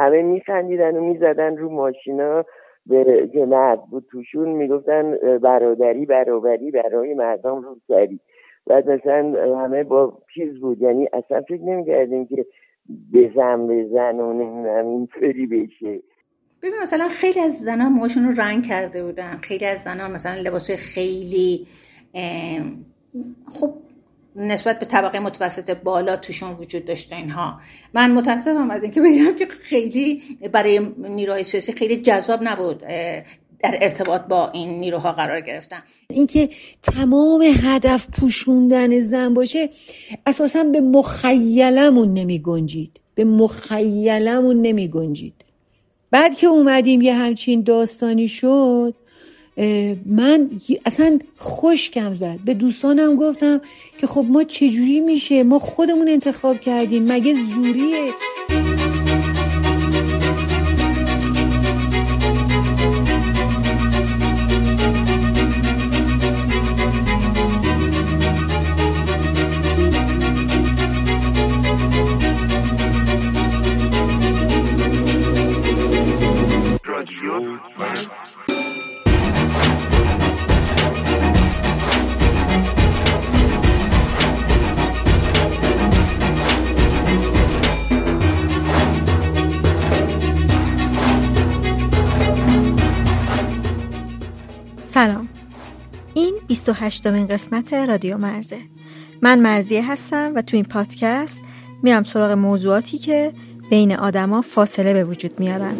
همه میخندیدن و می‌زدن رو ماشینا به که مرد بود توشون می‌گفتن برادری برابری برای مردم رو سری بعد مثلا همه با چیز بود یعنی اصلا فکر نمی‌کردیم که بزن بزن و نمی‌دونم اینطوری بشه. ببین مثلا خیلی از زنها موهاشون رو رنگ کرده بودن. خیلی از زنها مثلا لباس خیلی خب نسبت به طبقه متوسط بالا توشون وجود داشته اینها. من متاسفم از اینکه بگم که خیلی برای نیروهای سیاسی خیلی جذاب نبود در ارتباط با این نیروها قرار گرفتن. اینکه تمام هدف پوشوندن زن باشه اساسا به مخیلمون نمی گنجید. به مخیلمون نمی گنجید. بعد که اومدیم یه همچین داستانی شد من اصلا خوشکم زد. به دوستانم گفتم که خب ما چجوری میشه؟ ما خودمون انتخاب کردیم. مگه زوریه؟ 28 مین قسمت رادیو مرزه. من مرزیه هستم و تو این پادکست میرم سراغ موضوعاتی که بین آدما فاصله به وجود میارن.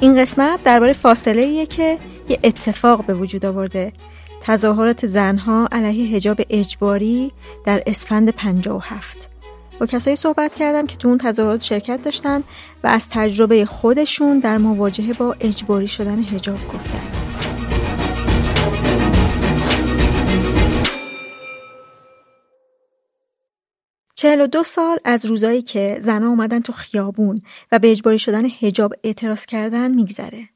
این قسمت درباره فاصله ایه که یه اتفاق به وجود آورده. تظاهرات زنها علیه حجاب اجباری در اسفند 57 با کسایی صحبت کردم که تو اون تظاهرات شرکت داشتن و از تجربه خودشون در مواجهه با اجباری شدن حجاب گفتن چهل و دو سال از روزایی که زنها اومدن تو خیابون و به اجباری شدن حجاب اعتراض کردن میگذره.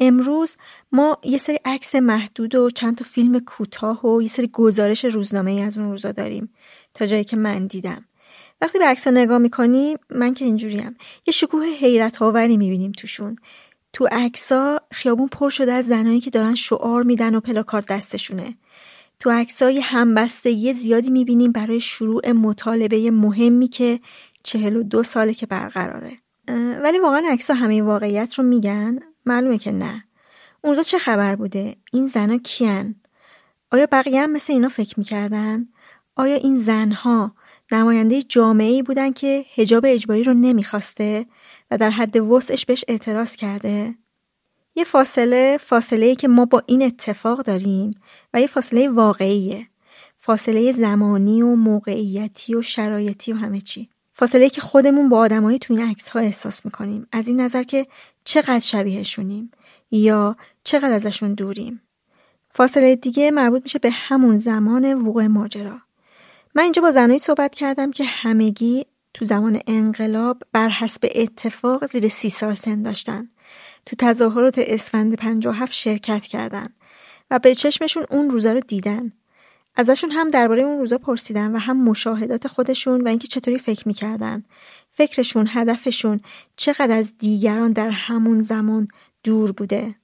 امروز ما یه سری عکس محدود و چند تا فیلم کوتاه و یه سری گزارش روزنامه از اون روزا داریم تا جایی که من دیدم. وقتی به عکس نگاه می‌کنیم من که اینجوریم. یه شکوه حیرت آوری می‌بینیم توشون. تو عکسا خیابون پر شده از زنایی که دارن شعار میدن و پلاکارد دستشونه. تو عکسای همبستگی زیادی می‌بینیم برای شروع مطالبه مهمی که چهل و دو ساله که برقراره. ولی واقعا عکسا همه واقعیت رو میگن. معلومه که نه. اون روزا چه خبر بوده؟ این زنا کیان؟ آیا بقیه هم مثل اینا فکر می‌کردن؟ آیا این زنها نماینده جامعه ای بودن که هجاب اجباری رو نمی‌خواسته و در حد وسعش بهش اعتراض کرده. یه فاصله فاصله ای که ما با این اتفاق داریم و یه فاصله واقعیه. فاصله زمانی و موقعیتی و شرایطی و همه چی. فاصله که خودمون با آدمایی تو این عکس ها احساس می‌کنیم. از این نظر که چقدر شبیهشونیم یا چقدر ازشون دوریم. فاصله دیگه مربوط میشه به همون زمان وقوع ماجرا. من اینجا با زنایی صحبت کردم که همگی تو زمان انقلاب بر حسب اتفاق زیر سی سال سن داشتن. تو تظاهرات اسفند 57 شرکت کردن و به چشمشون اون روزا رو دیدن. ازشون هم درباره اون روزا پرسیدم و هم مشاهدات خودشون و اینکه چطوری فکر می‌کردن. فکرشون هدفشون چقدر از دیگران در همون زمان دور بوده.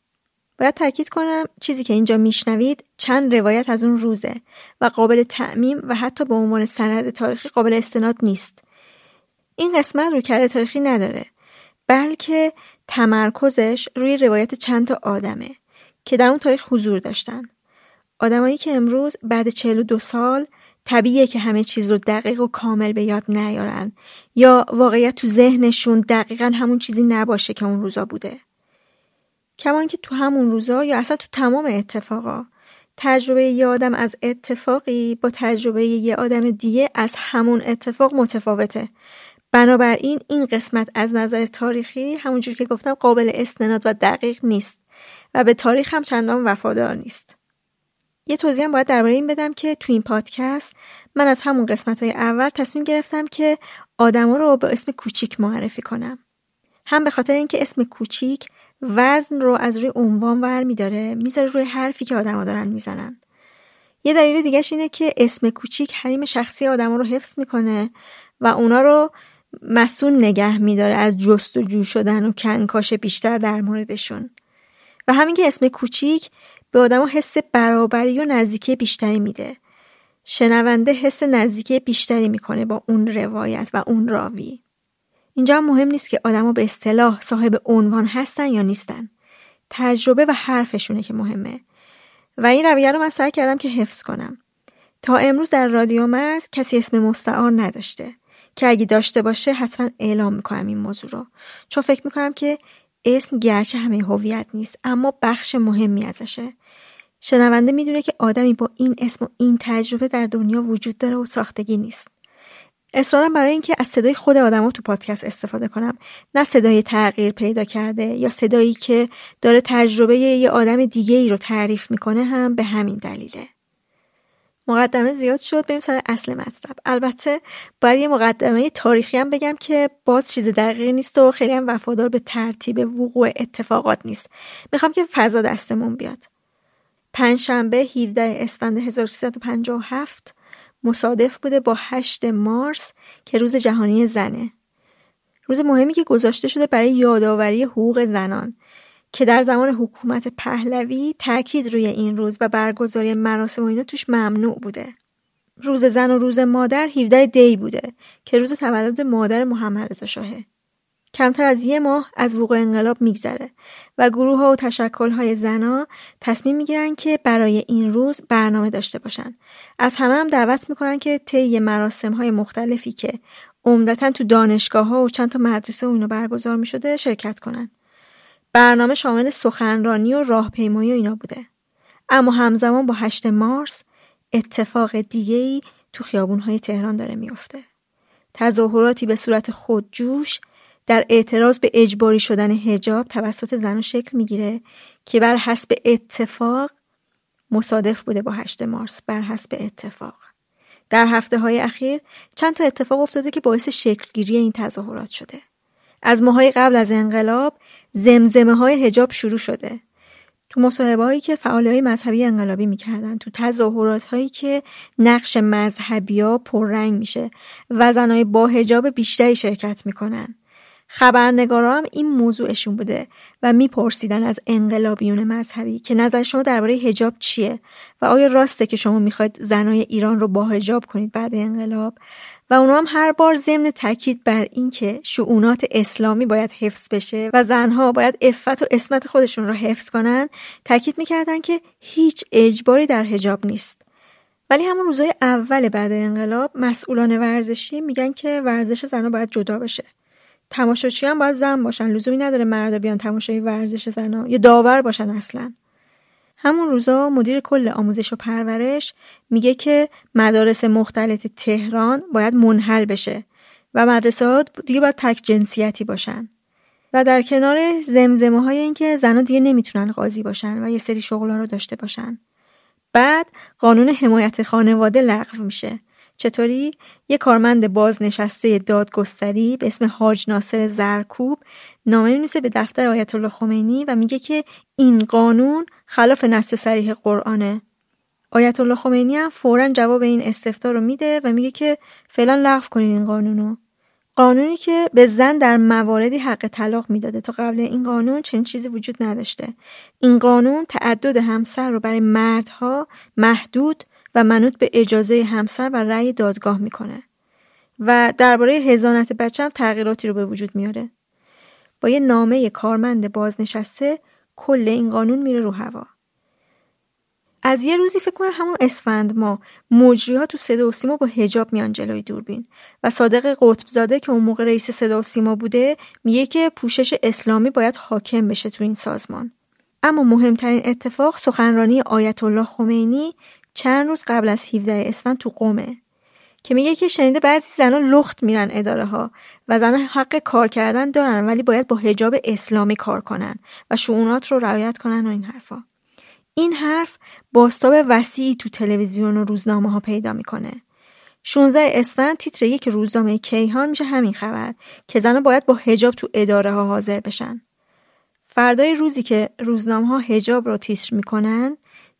باید تاکید کنم چیزی که اینجا میشنوید چند روایت از اون روزه و قابل تعمیم و حتی به عنوان سند تاریخی قابل استناد نیست. این قسمت رو کرده تاریخی نداره بلکه تمرکزش روی روایت چند تا آدمه که در اون تاریخ حضور داشتن. آدمایی که امروز بعد 42 سال طبیعیه که همه چیز رو دقیق و کامل به یاد نیارن یا واقعیت تو ذهنشون دقیقا همون چیزی نباشه که اون روزا بوده. کمان که تو همون روزا یا اصلا تو تمام اتفاقا. تجربه یه آدم از اتفاقی با تجربه یه آدم دیگه از همون اتفاق متفاوته. بنابراین این قسمت از نظر تاریخی همونجور که گفتم قابل استناد و دقیق نیست و به تاریخ هم چندان وفادار نیست. یه توضیح هم باید درباره این بدم که تو این پادکست من از همون قسمت های اول تصمیم گرفتم که آدما رو با اسم کوچیک معرفی کنم. هم به خاطر اینکه اسم کوچیک وزن رو از روی عنوان ور میداره می‌ذاره روی حرفی که آدما دارن می‌زنن. یه دلیل دیگهش اینه که اسم کوچیک حریم شخصی آدما رو حفظ می‌کنه و اونا رو مسئول نگه میداره از جستجو شدن و کنکاش بیشتر در موردشون. و همین که اسم کوچیک به آدم حس برابری و نزدیکی بیشتری میده. شنونده حس نزدیکی بیشتری می‌کنه با اون روایت و اون راوی. اینجا هم مهم نیست که آدما به اصطلاح صاحب عنوان هستن یا نیستن. تجربه و حرفشونه که مهمه. و این رویه رو من سعی کردم که حفظ کنم. تا امروز در رادیو مرز کسی اسم مستعار نداشته. که اگه داشته باشه حتما اعلام می‌کنم این موضوع رو. چون فکر می‌کنم که اسم گرچه همه هویت نیست اما بخش مهمی ازشه. شنونده می‌دونه که آدمی با این اسم و این تجربه در دنیا وجود داره و ساختگی نیست. اصرارم برای اینکه از صدای خود آدما تو پادکست استفاده کنم. نه صدای تغییر پیدا کرده یا صدایی که داره تجربه یه آدم دیگه ای رو تعریف می‌کنه هم به همین دلیله. مقدمه زیاد شد بریم سر اصل مطلب. البته باید یه مقدمه تاریخی هم بگم که باز چیز دقیقی نیست و خیلی هم وفادار به ترتیب وقوع اتفاقات نیست. می‌خوام که فضا دستمون بیاد. پنجشنبه 17 اسفند 1357 مصادف بوده با 8 مارس که روز جهانی زنه. روز مهمی که گذاشته شده برای یادآوری حقوق زنان که در زمان حکومت پهلوی تاکید روی این روز و برگزاری مراسم و اینا توش ممنوع بوده. روز زن و روز مادر 17 دی بوده که روز تولد مادر محمد رضا شاهه. کمتر از یه ماه از وقوع انقلاب میگذره و گروه ها و تشکل های زنا تصمیم می‌گیرن که برای این روز برنامه داشته باشن. از همه هم دعوت می‌کنن که طی مراسم های مختلفی که عمدتا تو دانشگاه ها و چند تا مدرسه و برگزار می‌شده شرکت کنن. برنامه شامل سخنرانی و راهپیمایی و اینا بوده. اما همزمان با 8 مارس اتفاق دیگه ای تو خیابون تهران داره میفته تظاهراتی به صورت خودجوش در اعتراض به اجباری شدن هجاب توسط زن شکل می‌گیره که بر حسب اتفاق مصادف بوده با 8 مارس بر حسب اتفاق. در هفته های اخیر چند تا اتفاق افتاده که باعث شکلگیری این تظاهرات شده. از ماهای قبل از انقلاب زمزمه های هجاب شروع شده. تو مصاحبه هایی که فعالی های مذهبی انقلابی می‌کردن تو تظاهرات هایی که نقش مذهبی ها پررنگ میشه و زنهای با هجاب بیشتری شرکت می‌کنن. خبرنگارا هم این موضوعشون بوده و میپرسیدن از انقلابیون مذهبی که نظر شما درباره هجاب چیه و آیا راسته که شما می‌خواید زنای ایران رو با هجاب کنید بعد انقلاب؟ و اونا هم هر بار ضمن تاکید بر اینکه شعونات اسلامی باید حفظ بشه و زنها باید افت و اسمت خودشون رو حفظ کنن تاکید می‌کردن که هیچ اجباری در حجاب نیست. ولی همون روزای اول بعد انقلاب مسئولان ورزشی میگن که ورزش زنها باید جدا بشه. تماشاچی هم باید زن باشن. لزومی نداره مردا بیان تماشای ورزش زنها یا داور باشن اصلا. همون روزا مدیر کل آموزش و پرورش میگه که مدارس مختلط تهران باید منحل بشه و مدرسه ها دیگه باید تک جنسیتی باشن. و در کنار زمزمه های اینکه زنها دیگه نمی‌تونن قاضی باشن و یه سری شغلا رو داشته باشن. بعد قانون حمایت خانواده لغو میشه. چطوری؟ یه کارمند بازنشسته دادگستری به اسم حاج ناصر زرکوب نامه می‌نویسه به دفتر آیت الله خمینی و میگه که این قانون خلاف نص صریح قرآنه. آیت الله خمینی هم فورا جواب این استفتا رو میده و میگه که فعلا لغو کنین این قانونو. قانونی که به زن در مواردی حق طلاق می‌داده. تا قبل این قانون چنین چیزی وجود نداشته. این قانون تعدد همسر رو برای مردها محدود و منوط به اجازه همسر و رأی دادگاه می‌کنه و درباره هزانت بچه هم تغییراتی رو به وجود میاره. با یه نامه کارمند بازنشسته کل این قانون میره رو هوا. از یه روزی فکر کنم همون اسفند ما مجری ها تو صدا و سیما با هجاب میان جلوی دوربین و صادق قطبزاده که اون موقع رئیس صدا و سیما بوده میگه که پوشش اسلامی باید حاکم بشه تو این سازمان. اما مهمترین اتفاق سخنرانی آیت الله خمینی چند روز قبل از 17 اسفند تو قومه که میگه که شنیده بعضی زنها لخت میرن اداره ها و زنها حق کار کردن دارن ولی باید با حجاب اسلامی کار کنن و شعونات رو رعایت کنن و این حرفا. این حرف باستاب وسیعی تو تلویزیون و روزنامه ها پیدا می‌کنه. 16 اسفند تیتر یک روزنامه کیهان میشه همین خبر که زنها باید با حجاب تو اداره ها حاضر بشن. فردای روزی که روزنامه ها حجاب رو تیتر می‌کنن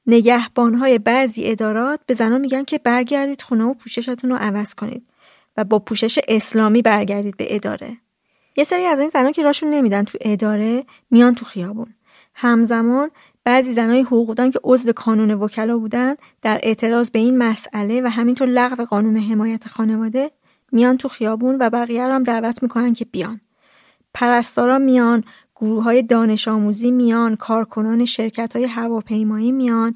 نگهبانهای بعضی ادارات به زنان میگن که برگردید خونه و پوششتون رو عوض کنید و با پوشش اسلامی برگردید به اداره. یه سری از این زنان که راشون نمیدن تو اداره میان تو خیابون. همزمان بعضی زنای حقوقدان که عضو کانون وکلا بودن در اعتراض به این مسئله و همینطور لغو قانون حمایت خانواده میان تو خیابون و بقیه رو هم دعوت می‌کنن که بیان. پرستارا میان گروه های دانش آموزی میان کارکنان شرکت های هواپیمایی میان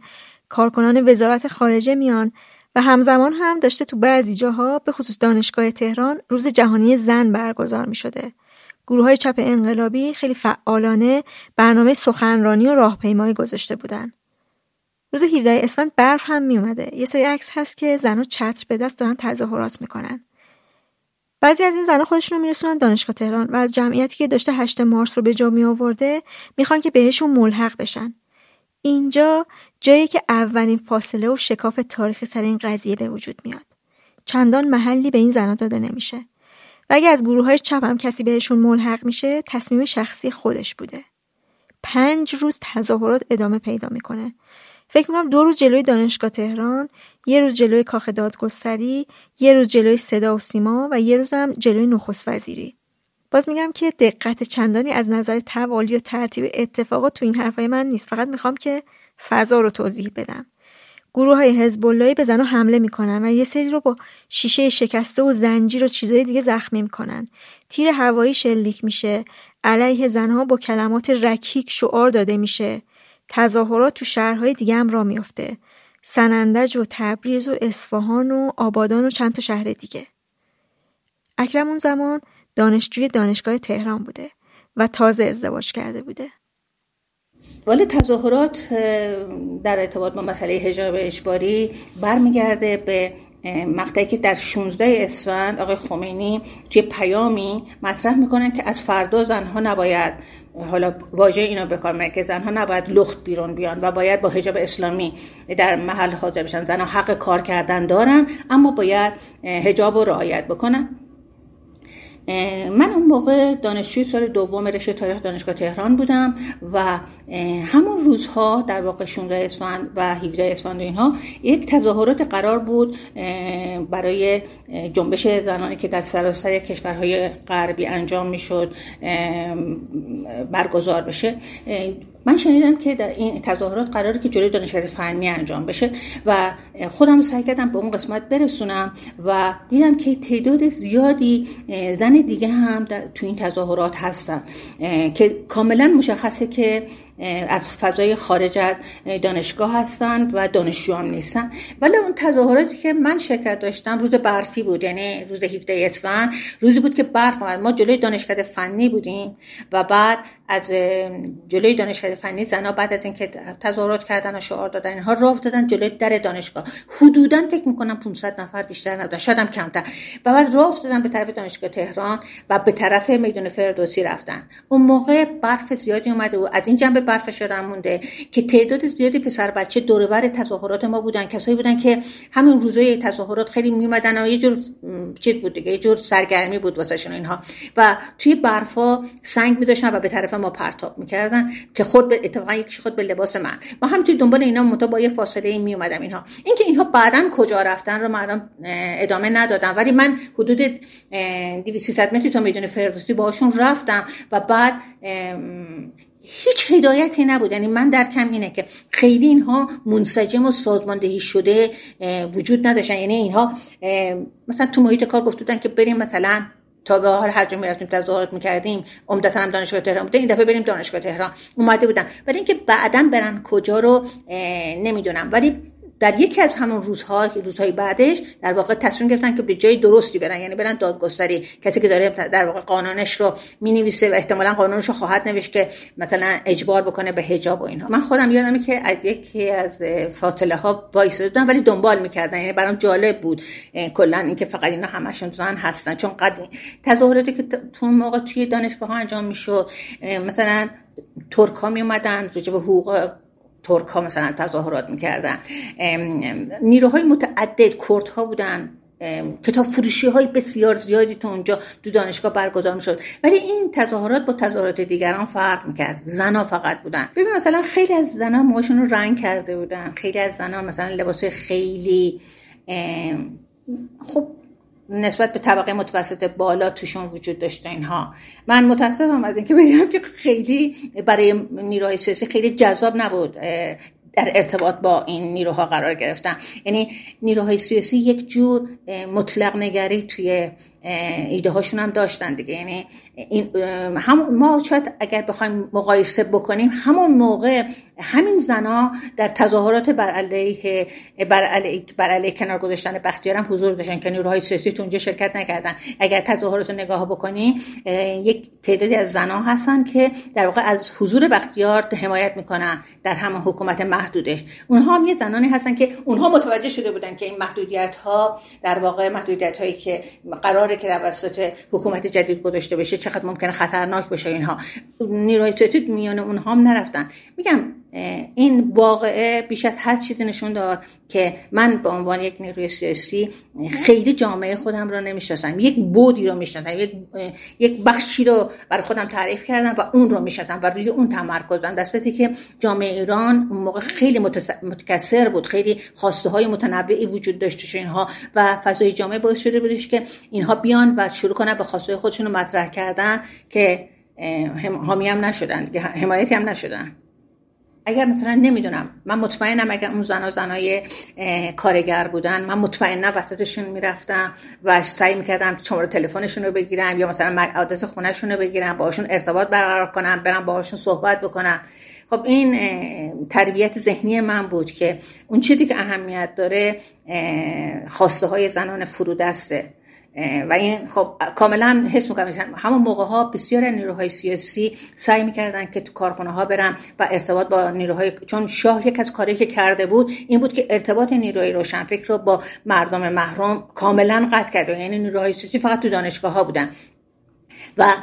کارکنان وزارت خارجه میان و همزمان هم داشته تو بعضی جاها به خصوص دانشگاه تهران روز جهانی زن برگزار می شده. گروه های چپ انقلابی خیلی فعالانه برنامه سخنرانی و راهپیمایی گذاشته بودن. روز 17 اسفند برف هم می اومده. یه سری عکس هست که زنها چتر به دست دارن تظاهرات می‌کنن. بعضی از این زنها خودشون رو میرسونن دانشگاه تهران و از جمعیتی که داشته 8 مارس رو به جا می آورده می‌خوان که بهشون ملحق بشن. اینجا جایی که اولین فاصله و شکاف تاریخ سر این قضیه به وجود میاد. چندان محلی به این زنها داده نمیشه. و اگه از گروه های چپ هم کسی بهشون ملحق میشه تصمیم شخصی خودش بوده. پنج روز تظاهرات ادامه پیدا می‌کنه. فکر می‌کنم دو روز جلوی دانشگاه تهران یه روز جلوی کاخ دادگستری یه روز جلوی صدا و سیما و یه روز هم جلوی نخست وزیری. باز میگم که دقت چندانی از نظر توالی و ترتیب اتفاقات تو این حرفای من نیست. فقط می‌خوام که فضا رو توضیح بدم. گروه های حزب به زنها حمله می‌کنن و یه سری رو با شیشه شکسته و زنجیر و چیزای دیگه زخمی می‌کنن. تیر هوایی شلیک میشه. علیه زنها با کلمات رکیک شعار داده میشه. تظاهرات تو شهرهای دیگه هم را میافته. سنندج و تبریز و اصفهان و آبادان و چند تا شهر دیگه. اکرم اون زمان دانشجوی دانشگاه تهران بوده و تازه ازدواج کرده بوده. ولی تظاهرات در ارتباط با مسئله حجاب اجباری برمیگرده به مقطعی که در 16 اسفند آقای خمینی توی پیامی مطرح می‌کنن که از فردا زنها نباید حالا واژه اینو به کار که زنها نباید لخت بیرون بیان و باید با حجاب اسلامی در محل حاضر بشن. زنها حق کار کردن دارن اما باید حجاب رو رعایت بکنن. من اون موقع دانشجوی سال دوم رشته تاریخ دانشگاه تهران بودم و همون روزها در واقع 16 اسفند و 17 اسفند و اینها یک تظاهرات قرار بود برای جنبش زنانی که در سراسر کشورهای غربی انجام می‌شد برگزار بشه. من شنیدم که در این تظاهرات قراره که جلوی دانشکده فنی انجام بشه و خودم سعی کردم به اون قسمت برسونم و دیدم که تعداد زیادی زن دیگه هم تو این تظاهرات هستن که کاملا مشخصه که از فضای خارج دانشگاه هستند و دانشجو هم نیستن. ولی اون تظاهراتی که من شرکت داشتم روز برفی بود یعنی روز 17 اسفند روزی بود که برف آمد ما جلوی دانشکده فنی بودیم و بعد از جلوی دانشکده فنی زنا بعد از اینکه تظاهرات کردن و شعار دادن اینها راه دادن جلوی در دانشگاه. حدودا فکر می‌کنم 500 نفر بیشتر نبودن. شاید هم کمتر. و بعد راه دادن به طرف دانشگاه تهران و به طرف میدان فردوسی رفتن. اون موقع برف زیادی اومده و از این جنبه برف شدن مونده. که تعداد زیادی پسر بچه دورور تظاهرات ما بودن. کسایی بودن که همین روزای تظاهرات خیلی میومدن و یه جور چیز بود دیگه یه جور سرگرمی بود واسه اینها. و توی برفا سنگ می‌داشتن و به طرف ما پرتاب می‌کردن که خود به اتفاقا یکیش خود به لباس من. ما هم توی دنبال اینا متا با یه فاصله می اومدم اینها. اینکه اینها بعدا کجا رفتن رو من ادامه ندادم. ولی من حدود 200 متری تا میدون فردوسی باشون رفتم و بعد هیچ هدایتی نبود. یعنی من درکم اینه که خیلی اینها منسجم و سازماندهی شده وجود نداشتن. یعنی اینها مثلا تو محیط کار گفتودن که بریم مثلا تا به حال هر جا می‌رفتیم تظاهرات می‌کردیم عمدتا هم دانشگاه تهران بوده. این دفعه بریم دانشگاه تهران. اومده بودن. ولی اینکه بعدا برن کجا رو نمی‌دونم. ولی در یکی از همون روزها روزهای بعدش در واقع تصمیم گرفتن که به جای درستی برن یعنی برن دادگستری کسی که داره در واقع قانونش رو می‌نویسه و احتمالا قانونش رو خواهد نوشت که مثلا اجبار بکنه به حجاب و اینها. من خودم یادمه که از یکی از فاصله ها بودن ولی دنبال می‌کردن. یعنی برام جالب بود کلا اینکه فقط اینا همشون زن هستن. چون قدیم تظاهراتی که تو موقع توی دانشگاه ها انجام می‌شد مثلا ترک ها می اومدن به حقوق ترک ها مثلا تظاهرات می‌کردن. نیروهای متعدد کرد ها بودن کتاب فروشی های بسیار زیادی تو اونجا تو دانشگاه برگزار می‌شد. ولی این تظاهرات با تظاهرات دیگران فرق می‌کرد. زنا فقط بودن. ببین مثلا خیلی از زنا موهاشون رو رنگ کرده بودن. خیلی از زنا مثلا لباس خیلی خب نسبت به طبقه متوسط بالا توشون وجود داشته اینها. من متاسفم از اینکه بگم که خیلی برای نیروهای سیاسی خیلی جذاب نبود در ارتباط با این نیروها قرار گرفتن. یعنی نیروهای سیاسی یک جور مطلق نگری توی ایده هاشون هم داشتن دیگه. یعنی این هم ما شاید اگر بخوایم مقایسه بکنیم همون موقع همین زنا در تظاهرات بر علیه بر علیه, بر علیه کنار گذاشتن بختیار هم حضور داشتن که نیروهای سیاسی اونجا شرکت نکردن. اگر تظاهرات رو نگاه بکنیم یک تعدادی از زنا هستن که در واقع از حضور بختیار حمایت می‌کنن در همون حکومت محدودش. اونها هم یه زنانی هستن که اونها متوجه شده بودن که این محدودیت ها در واقع محدودیت هایی که قرار که توسط حکومت جدید گذاشته بشه چقدر ممکنه خطرناک بشه اینها. نیروهای سیاسی میان اونها هم نرفتن. میگم این واقعه بیش از هر چیزی نشون داد که من به عنوان یک نیروی سیاسی خیلی جامعه خودم رو نمی‌شناسم. یک بودی رو می‌شناسم. یک یک بخشی رو برای خودم تعریف کردم و اون رو می‌شناسم و روی اون تمرکز دارم. در که جامعه ایران اون موقع خیلی متکثر بود. خیلی خواسته های متنوعی وجود داشته اینها و فضای جامعه باعث شده بودش که اینها بیان و شروع کنن به خواسته خودشون مطرح کردن که حامی هم نشدن. حمایتی هم نشدن. اگر مثلا نمی‌دونم من مطمئنم اگر اون زنا زنای کارگر بودن من مطمئنا وسطشون می‌رفتم و سعی می‌کردم شماره تلفنشون رو بگیرم یا مثلا آدرس خونهشون رو بگیرم باهاشون ارتباط برقرار کنم برم باهاشون صحبت بکنم خب این تربیت ذهنی من بود که اون چیزی که اهمیت داره خواسته های زنان فرودسته. و این خب کاملا حس می‌کنم همون موقع ها بسیار نیروهای سیاسی سعی می‌کردن که تو کارخانه ها برن و ارتباط با نیروهای چون شاه یک از کاری که کرده بود این بود که ارتباط نیروهای روشنفکر رو با مردم محروم کاملا قطع کرده یعنی نیروهای سیاسی فقط تو دانشگاه ها بودن. و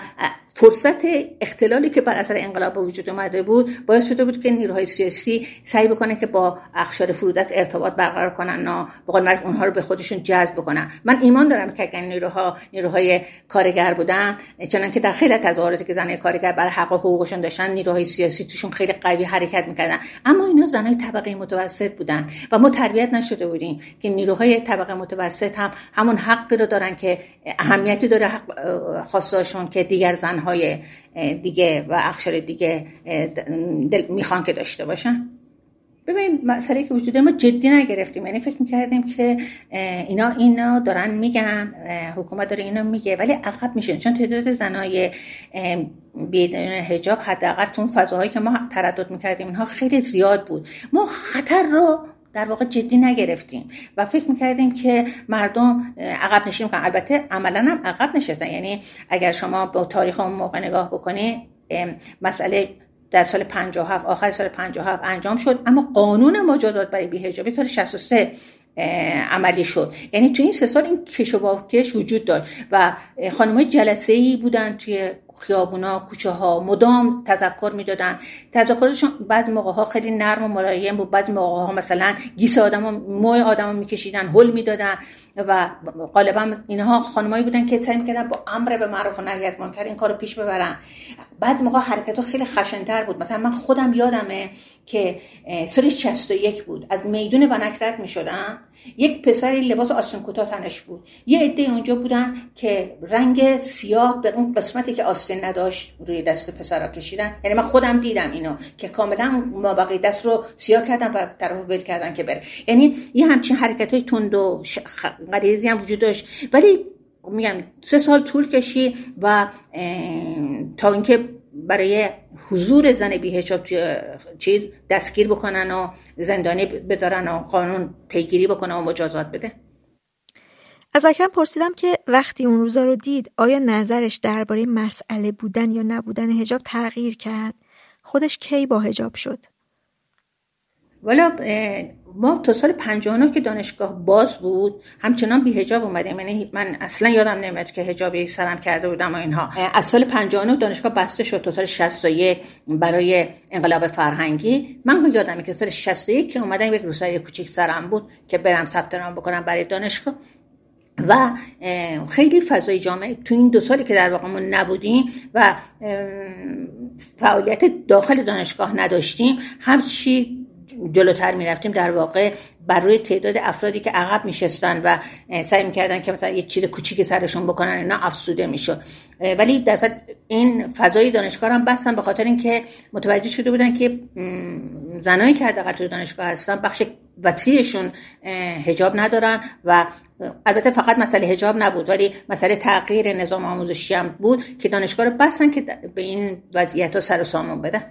فرصت اختلالی که بر اثر انقلاب وجود اومده بود باعث شده بود که نیروهای سیاسی سعی بکنه که با اخشار فرودت ارتباط برقرار کنن و به قول معروف اونها رو به خودشون جذب بکنن. من ایمان دارم که اگر نیروها نیروهای کارگر بودن چنان که در خیلی تظاهراتی که زنای کارگر برای حق و حقوقشون داشتن نیروهای سیاسی توشون خیلی قوی حرکت می‌کردن. اما اینا زنای طبقه متوسط بودن و ما تربیت نشده بودیم که نیروهای طبقه متوسط هم همون حقی رو دارن که اهمیتی داره حق که دیگر زن زنهای دیگه و اخشار دیگه می‌خوان که داشته باشن. ببین مسئله که وجود ما جدی نگرفتیم. یعنی فکر می‌کردیم که اینا اینا دارن میگن حکومت داره اینا میگه ولی عقب میشه چون تعداد زنای بدون حجاب حداقل تو فضاهایی که ما تردد می‌کردیم اینها خیلی زیاد بود. ما خطر رو در واقع جدی نگرفتیم. و فکر می‌کردیم که مردم عقب نشین کنن البته عملا هم عقب نشستن. یعنی اگر شما با تاریخ اون موقع نگاه بکنی مسئله در سال 57 آخر سال 57 انجام شد. اما قانون مجازات برای بیهجابی سال 63 عملی شد. یعنی تو این سه سال این کش و وجود داشت. و خانم های جلسه ای بودن توی خیابونا کوچه ها مدام تذکر می‌دادن. تذکرشون بعضی موقع ها خیلی نرم و ملایم بود. بعضی موقع ها مثلا گیس آدم موی آدم رو میکشیدن هل می‌دادن و غالبا اینها خانمایی بودن که سعی می‌کردن با امر به معروف و نهی از منکر این کارو پیش ببرن. بعد موقع حرکت خیلی خشنتر بود. مثلا من خودم یادمه که سال 61 بود. از میدون ونک رد می‌شدم یک پسری لباس آستین کوتاه تنش بود. یه عده اونجا بودن که رنگ سیاه به اون قسمتی که آستین نداشت روی دست پسرا کشیدن. یعنی من خودم دیدم اینو که کاملا مابقی دست رو سیاه کردن و طرف ول کردن که بره. یعنی یه همچین حرکت های تند و غریزی هم وجود داشت. ولی میگم سه سال طول کشی و تا اینکه برای حضور زن بیهجاب توی چی دستگیر بکنن و زندانی بدارن و قانون پیگیری بکنه و مجازات بده. از اکرم پرسیدم که وقتی اون روزا رو دید آیا نظرش درباره مسئله بودن یا نبودن هجاب تغییر کرد؟ خودش کی با هجاب شد؟ والا ما تا سال 59 که دانشگاه باز بود همچنان بی هجاب اومدیم. یعنی من اصلا یادم نمیاد که هجابی سرم کرده بودم و اینها. از سال 59 دانشگاه بسته شد تا سال 61 برای انقلاب فرهنگی. من یادمه که سال 61 که اومدم یک روسای کوچیک سرم بود که برم ثبت نام بکنم برای دانشگاه. و خیلی فضای جامعه تو این دو سالی که در واقع ما نبودیم و فعالیت داخل دانشگاه نداشتیم. همچی جلوتر می‌رفتیم در واقع بر روی تعداد افرادی که عقب میشستن و سعی می‌کردن که مثلا یه چیز کوچیک سرشون بکنن اینا افسوده می‌شد. ولی در این فضای دانشگاه هم بستن به خاطر اینکه متوجه شده بودن که زنایی که حداقل توی دانشگاه هستن بخش وسیعشون هجاب ندارن و البته فقط مسئله هجاب نبود ولی مسئله تغییر نظام آموزشی هم بود که دانشگاه رو بستن که به این وضعیت ها سر سامون بدن.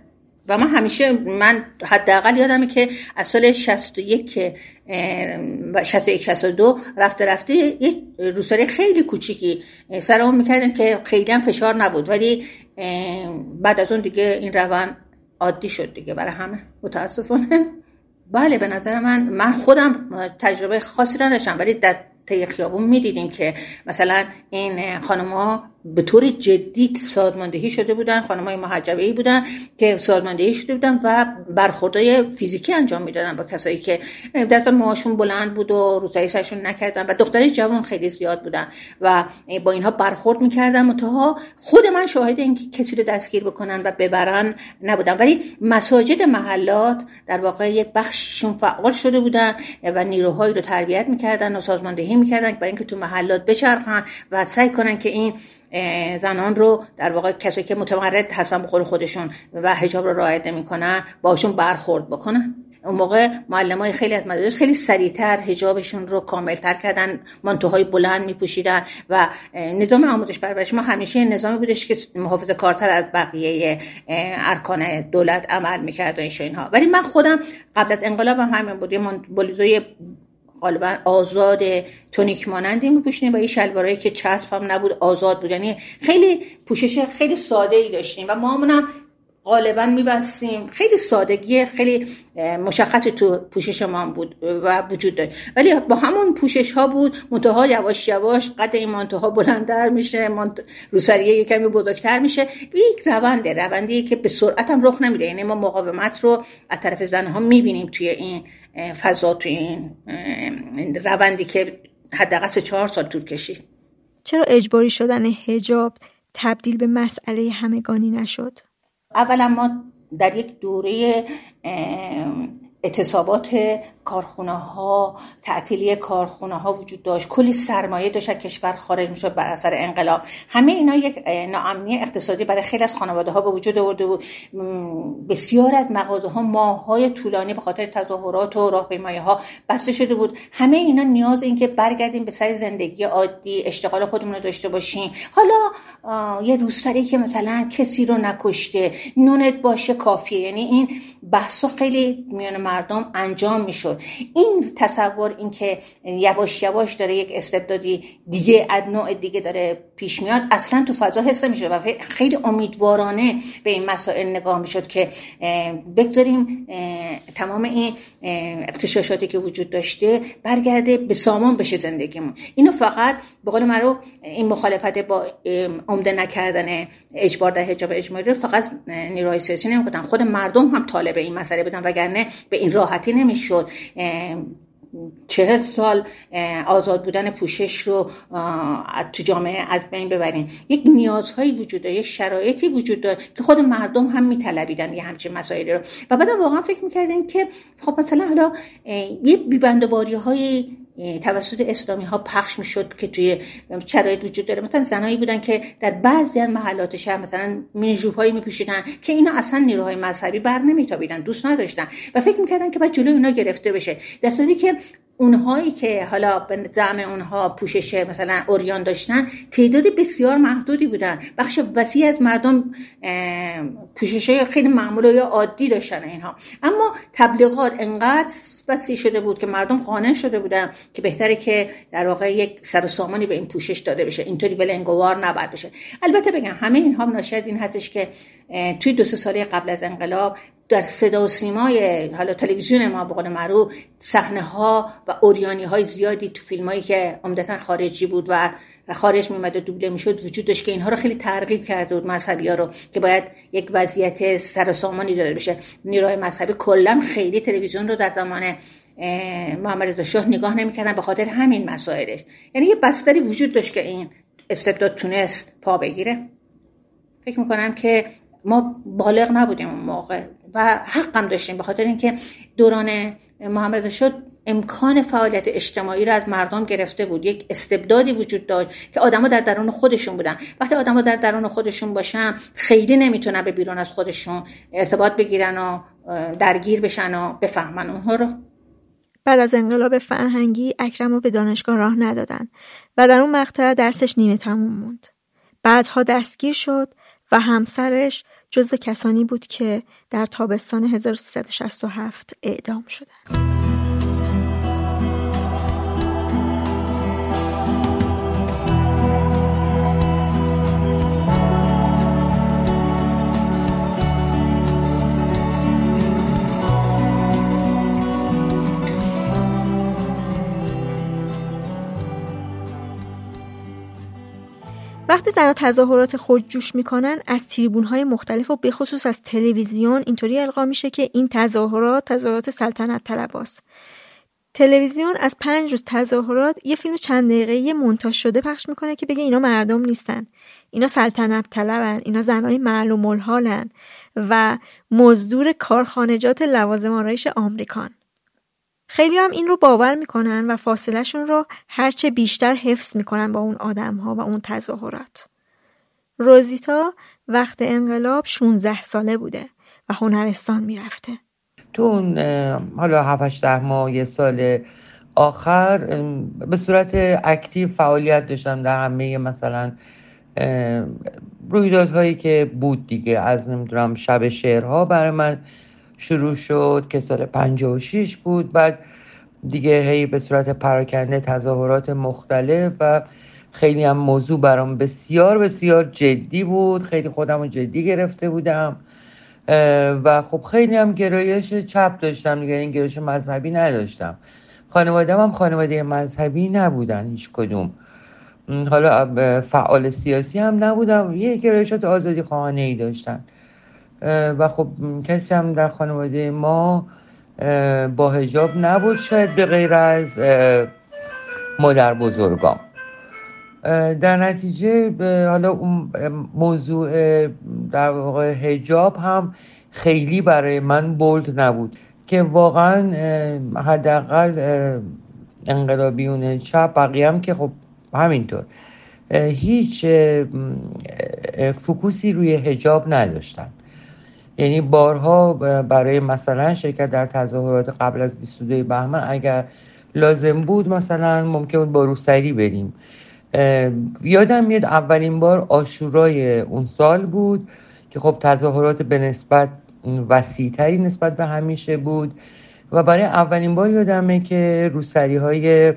و من همیشه من حداقل یادمه که از سال 61 و 61 62 رفته رفته یک روسری خیلی کوچیکی سر اون می‌کردن که خیلی هم فشار نبود. ولی بعد از اون دیگه این روان عادی شد دیگه. برای همه متاسفانه. بله به نظر من من خودم تجربه خاصی را داشتم ولی در طی خیابون می‌دیدیم که مثلا این خانمها به طور جدی سازماندهی شده بودن خانم های محجبه ای بودن که سازماندهی شده بودن و برخوردهای فیزیکی انجام می‌دادن با کسایی که دست موهاشون بلند بود و روزایی سرشون نکردن و دختری جوان خیلی زیاد بودن و با اینها برخورد می‌کردن. متها خود من شاهد اینکه کسی رو دستگیر بکنن و ببرن نبودم ولی مساجد محلات در واقع یک بخششون فعال شده بودن و نیروهایی رو تربیت می‌کردن و سازماندهی می‌کردن برای اینکه تو محلات بچرخن و سعی کنن که این زنان رو در واقع کسایی که متمرد هستن بخور خودشون و حجاب رو رعایت نمی‌کنن باشون برخورد بکنن. اون موقع معلم های خیلی از مدارس خیلی سریعتر حجابشون رو کاملتر کردن مانتوهای بلند میپوشیدن و نظام آموزش پرورش ما همیشه نظامی بودش که محافظ کارتر از بقیه ارکان دولت عمل می‌کرد و اینها. ولی من خودم قبل از انقلاب هم همین بود بلوزوی غالبا آزاد تونیک مانندی میپوشیدیم و یه شلوارایی که چسب هم نبود آزاد بود. یعنی خیلی پوشش خیلی ساده ای داشتیم و ما هم غالبا میبستیم. خیلی سادگی خیلی مشخصی تو پوشش ما بود و وجود داشت. ولی با همون پوشش ها بود منتها یواش یواش قد این مانتوها بلندتر میشه مانت... روسریه یک کمی بزرگتر میشه. یک رونده روندی که به سرعت هم رخ نمیده. یعنی ما مقاومت رو از طرف زنها می‌بینیم توی این فضا تو این روندی که حداقل چهار سال طول کشید چرا اجباری شدن هجاب تبدیل به مسئله همگانی نشد؟ اولا ما در یک دوره اعتصابات کارخونه ها تعطیلی کارخونه ها وجود داشت. کلی سرمایه داشت کشور خارج می‌شد بر اثر انقلاب. همه اینا یک ناامنی اقتصادی برای خیلی از خانواده ها به وجود آورده بود بسیار از مغازه ها ماه های طولانی به خاطر تظاهرات و راهپیمایی ها بسته شده بود. همه اینا نیاز این که برگردیم به سر زندگی عادی اشتغال خودمون رو داشته باشیم. حالا یه روسری که مثلا کسی رو نکشته نونت باشه کافیه. یعنی این بحث خیلی میان مردم انجام می‌شد. این تصور اینکه یواش یواش داره یک استبدادی دیگه از دیگه داره پیش میاد اصلا تو فضا حس میشه و خیلی امیدوارانه به این مسائل نگاه می‌شد که بگذاریم تمام این اقتشاشاتی که وجود داشته برگرده به سامان بشه زندگیمون. اینو فقط به قول رو این مخالفت با عمده نکردن اجبار در حجاب اجباری رو فقط نیروهای سیاسی نمی‌کنن خود مردم هم طالب این مسئله بودن وگرنه به این راحتی نمی‌شد. چهل سال آزاد بودن پوشش رو تو جامعه از بین ببرین. یک نیازهایی وجود داره یک شرایطی وجود داره که خود مردم هم میطلبیدن یه همچین مسائلی رو. و بعد واقعا فکر می‌کردین که خب مثلا حالا یه بیبندباری های توسط اسلامی ها پخش می‌شد که توی شرایط وجود داره. مثلا زنایی بودن که در بعضی از محلات شهر مثلا مینی هایی میپوشیدن که اینا اصلا نیروهای مذهبی بر نمیتابیدن دوست نداشتن و فکر می‌کردن که بعد جلوی اونا گرفته بشه. در که اونهایی که حالا به زعم اونها پوشش مثلا اوریان داشتن تعداد بسیار محدودی بودن. بخش وسیع از مردم پوشش های خیلی معمول یا عادی داشتن اینها. اما تبلیغات انقدر وسیع شده بود که مردم قانع شده بودن که بهتره که در واقع یک سر سامانی به این پوشش داده بشه. اینطوری ولنگوار نباید بشه. البته بگم همه اینها ناشی از این هستش که توی دو سه ساله قبل از انقلاب در صدا و سیمای حالا تلویزیون ما به قول معروف صحنه ها و اوریانی های زیادی تو فیلم هایی که عمدتا خارجی بود و خارج میومد و دوبله می‌شد وجود داشت که اینها رو خیلی ترغیب کرده بود مذهبی ها رو که باید یک وضعیت سر سامانی داده بشه. نیروهای مذهبی کلا خیلی تلویزیون رو در زمان محمد رضا شاه نگاه نمی‌کردن به خاطر همین مسائلش. یعنی یه بستری وجود داشت که این استبداد تونست پا بگیره. فکر می‌کنم که ما بالغ نبودیم اون موقع. و حقم داشتیم به خاطر اینکه دوران محمد شد امکان فعالیت اجتماعی را از مردم گرفته بود. یک استبدادی وجود داشت که آدما در درون خودشون بودن. وقتی آدما در درون خودشون باشن خیلی نمی‌تونن به بیرون از خودشون ارتباط بگیرن و درگیر بشن و بفهمن. اونها رو بعد از انقلاب فرهنگی اکرم رو به دانشگاه راه ندادن و در اون مقطع درسش نیمه تموم موند. بعدها دستگیر شد و همسرش جز کسانی بود که در تابستان 1367 اعدام شدند. وقتی زنها تظاهرات خودجوش می‌کنن از تریبون های مختلف و بخصوص از تلویزیون اینطوری القا میشه که این تظاهرات تظاهرات سلطنت طلباست. تلویزیون از پنج روز تظاهرات یه فیلم چند دقیقه مونتاژ شده پخش می‌کنه که بگه اینا مردم نیستن. اینا سلطنت طلبن اینا زنهای معلوم الحالن و مزدور کارخانجات لوازم آرایش آمریکان. خیلی هم این رو باور می‌کنن و فاصلهشون رو هرچه بیشتر حفظ می‌کنن با اون آدم ها و اون تظاهرات. روزیتا وقت انقلاب 16 ساله بوده و هنرستان می‌رفته. تو اون حالا 7 ده ماه یه سال آخر به صورت اکتیو فعالیت داشتم در همه مثلا رویدادهایی که بود دیگه از نمی‌دونم شب شعرها برای من شروع شد که سال 56 بود. بعد دیگه هی به صورت پراکنده تظاهرات مختلف و خیلی هم موضوع برام بسیار بسیار جدی بود. خیلی خودم رو جدی گرفته بودم. و خب خیلی هم گرایش چپ داشتم. دیگه این گرایش مذهبی نداشتم. خانواده هم خانواده مذهبی نبودن هیچ کدوم. حالا فعال سیاسی هم نبودم. یه گرایشات آزادی خواهانه ای داشتن. و خب کسی هم در خانواده ما با هجاب نبود شاید به غیر از مادر بزرگام. در نتیجه حالا موضوع در واقع هجاب هم خیلی برای من بولد نبود که واقعا حداقل انقلابیون چپ بقیه هم که خب همینطور هیچ فکوسی روی هجاب نداشتن. یعنی بارها برای مثلا شرکت در تظاهرات قبل از 22 بهمن اگر لازم بود مثلا ممکن بود با روسری بریم. یادم میاد اولین بار آشورای اون سال بود که خب تظاهرات به نسبت وسیعتری نسبت به همیشه بود و برای اولین بار یادمه که روسری های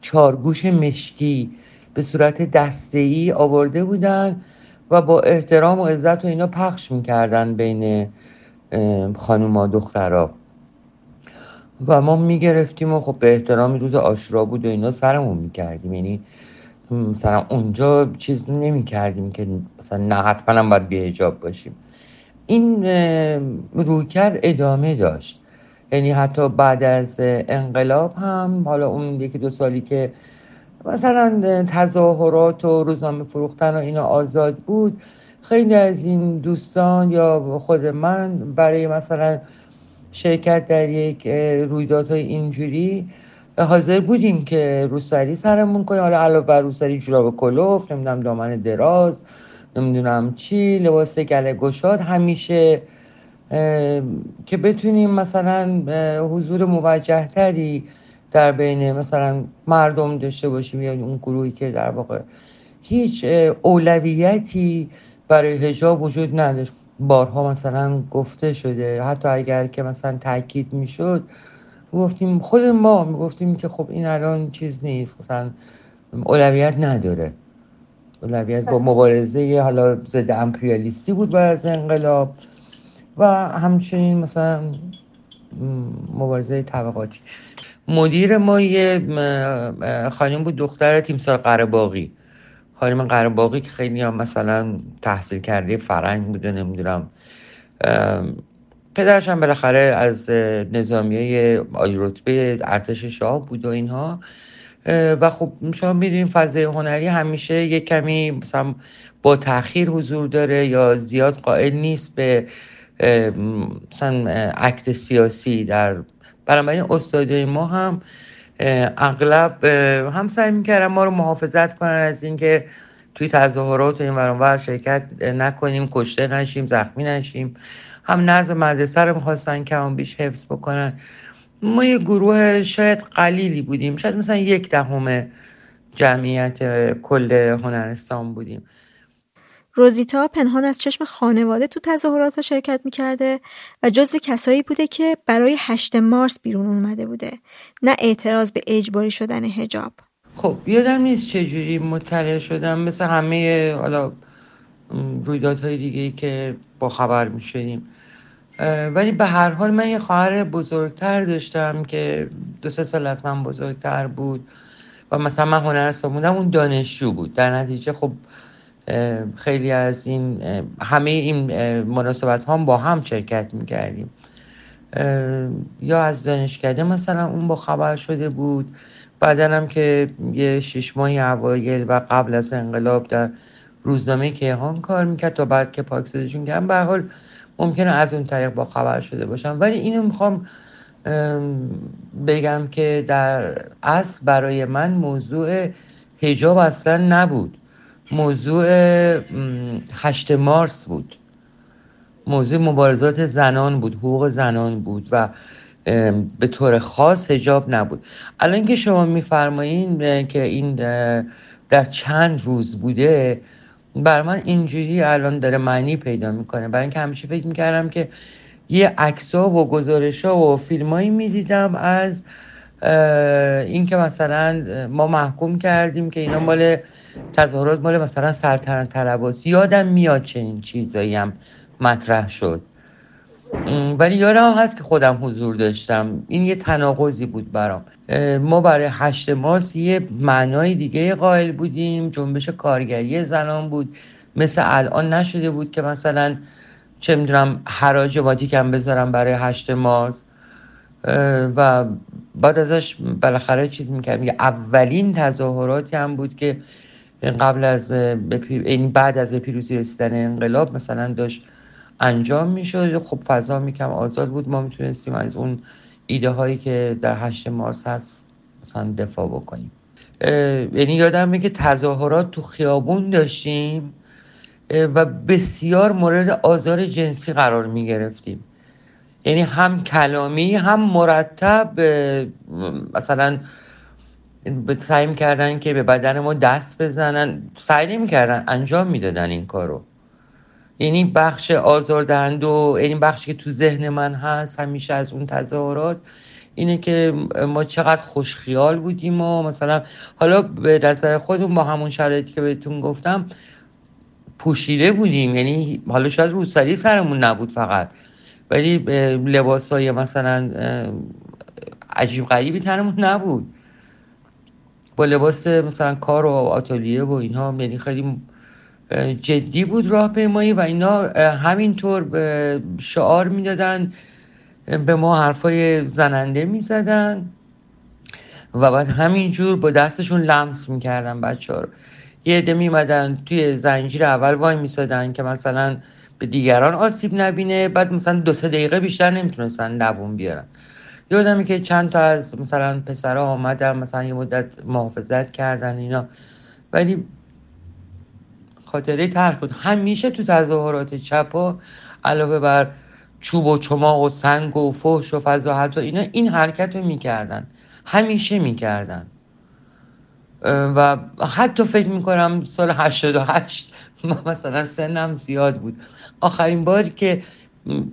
چارگوش مشکی به صورت دسته آورده بودن و با احترام و عزت و اینا پخش می‌کردن بین خانوما دخترها. و ما می‌گرفتیم و خب به احترام روز آشورا بود و اینا سرمون می‌کردیم. یعنی مثلا اونجا چیز نمی کردیم که مثلا نه حتما هم باید بیهجاب باشیم. این رویکرد ادامه داشت. یعنی حتی بعد از انقلاب هم حالا اون یکی دو سالی که مثلا تظاهرات و روزنامه فروختن و اینا آزاد بود. خیلی از این دوستان یا خود من برای مثلا شرکت در یک رویدادهای اینجوری حاضر بودیم که روسری سرمون کنیم. حالا علاوه بر روسری جوراب کلوف نمی‌دونم دامن دراز نمی‌دونم چی لباس گله گشاد همیشه که بتونیم مثلا حضور موجه تری در بین مثلا مردم داشته باشیم یا اون گروهی که در واقع هیچ اولویتی برای هجاب وجود نداشت. بارها مثلا گفته شده. حتی اگر که مثلا تاکید می‌شد گفتیم خود ما می‌گفتیم که خب این الان چیز نیست. مثلا اولویت نداره. اولویت با مبارزه حالا ضد امپریالیستی بود بعد از انقلاب و همچنین مثلا مبارزه طبقاتی. مدیر ما یه خانم بود دختر تیمسار قرباقی خانم قرباقی که خیلی هم مثلا تحصیل کرده فرنگ بوده نمی‌دونم. پدرش هم بالاخره از نظامیه عالی رتبه ارتش شاه بود و اینها. و خب شما می‌دونیم فضای هنری همیشه یه کمی مثلا با تاخیر حضور داره یا زیاد قائل نیست به مثلا عکت سیاسی در بنابراین استادای ما هم اغلب هم سعی می‌کردن ما رو محافظت کنن از اینکه توی تظاهرات و این ور شرکت نکنیم کشته نشیم زخمی نشیم. هم نظم مدرسه رو می‌خواستن کم بیش حفظ بکنن. ما یه گروه شاید قلیلی بودیم. شاید مثلا یک دهم جمعیت کل هنرستان بودیم. روزیتا پنهان از چشم خانواده تو تظاهرات ها شرکت می‌کرده و جزو کسایی بوده که برای هشت مارس بیرون اومده بوده. نه اعتراض به اجباری شدن هجاب خب یادم نیست چجوری مطلع شدم. مثل همه حالا رویدادهای دیگه که با خبر می‌شدیم ولی به هر حال من یه خواهر بزرگتر داشتم که دو سه سال از من بزرگتر بود و مثلا من هنرستان بودم اون دانشجو بود. در نتیجه خب خیلی از این همه این مناسبت هم با هم شرکت می‌کردیم. یا از دانشکده مثلا اون با خبر شده بود. بعدا هم که یه شش ماهی اوایل و قبل از انقلاب در روزنامه کیهان کار می‌کرد تا بعد که پاکسازیشون کردن. به حال ممکنه از اون طریق با خبر شده باشم ولی اینو می‌خوام بگم که در اصل برای من موضوع هجاب اصلا نبود. موضوع هشت مارس بود. موضوع مبارزات زنان بود حقوق زنان بود و به طور خاص هجاب نبود. الان که شما میفرمایین که این در چند روز بوده بر من اینجوری الان داره معنی پیدا می‌کنه. برای اینکه همیشه فکر می‌کردم که یه عکسا و گزارش ها و فیلمایی می‌دیدم از اینکه مثلا ما محکوم کردیم که اینا مال تظاهرات مال مثلا سلطنت طلباست یادم میاد چنین چیزایی هم مطرح شد. ولی یادم هست که خودم حضور داشتم. این یه تناقضی بود برام. ما برای هشت مارس یه معنای دیگه قائل بودیم. جنبش کارگری زنان بود. مثل الان نشده بود که مثلا چه می‌دونم حراج کم بذارم برای هشت مارس. و بعد ازش بالاخره چیز می‌کردم اولین تظاهراتی هم بود که قبل از این بعد از پیروزی رسیدن انقلاب مثلا داشت انجام می‌شد. خب فضا میکم آزاد بود. ما می‌تونستیم از اون ایده هایی که در هشت مارس هست مثلا دفاع بکنیم. یعنی یادمه که تظاهرات تو خیابون داشتیم و بسیار مورد آزار جنسی قرار می گرفتیم یعنی هم کلامی هم مرتب مثلا سعی کردن که به بدن ما دست بزنن. سعی کردن انجام می‌دادن این کارو. یعنی بخش آزاردهند و این بخشی که تو ذهن من هست همیشه از اون تظاهرات اینه که ما چقدر خوشخیال بودیم و مثلا حالا به نظر خودمون با همون شرایطی که بهتون گفتم پوشیده بودیم. یعنی حالا شاید روسری سرمون نبود فقط. ولی لباس های مثلا عجیب غریبی تنمون نبود. با لباس مثلا کار و آتالیه و اینها یعنی خیلی جدی بود راه پیمایی و اینا همینطور به شعار می‌دادن به ما حرفای زننده می‌زدن و بعد همینجور با دستشون لمس می‌کردن بچه ها رو. یه عده میمدن توی زنجیر اول وای میسادن که مثلا به دیگران آسیب نبینه بعد مثلا دو سه دقیقه بیشتر نمی‌تونستن دووم بیارن. یادمی که چند تا از مثلا پسرها آمدن مثلا یه مدت محافظت کردن اینا. ولی خاطره ترک بود همیشه تو تظاهرات چپا علاوه بر چوب و چماق و سنگ و فحش و فضاحت و اینا این حرکت رو می‌کردن. همیشه می‌کردن. و حتی فکر می‌کنم سال 88 مثلا سنم زیاد بود. آخرین باری که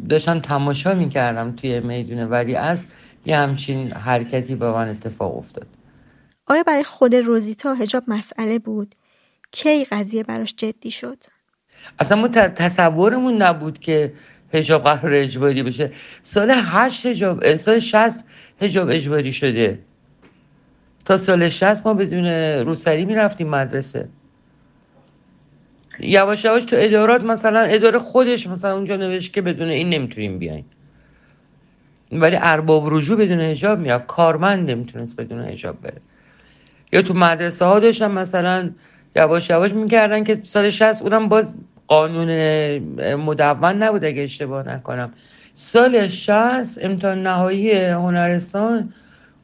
داشتم تماشا می‌کردم توی میدون ولی از یه همچین حرکتی به من اتفاق افتاد. آیا برای خود روزیتا هجاب مسئله بود؟ کی قضیه براش جدی شد؟ اصلا ما تصورمون نبود که هجاب قرار اجباری بشه. سال هشت هجاب سال شست هجاب اجباری شده. تا سال شست ما بدون روسری می‌رفتیم مدرسه. یواش یواش تو ادارات مثلا اداره خودش مثلا اونجا نوشت که بدون این نمی‌تونیم بیاین ولی ارباب رجوع بدون هجاب می‌رفت کارمند نمی‌تونست بدون هجاب بره. یا تو مدرسه ها داشتن مثلا یواش یواش می‌کردن که سال 60 اونم باز قانون مدون نبود اگه اشتباه نکنم. سال 60 امتحان نهایی هنرستان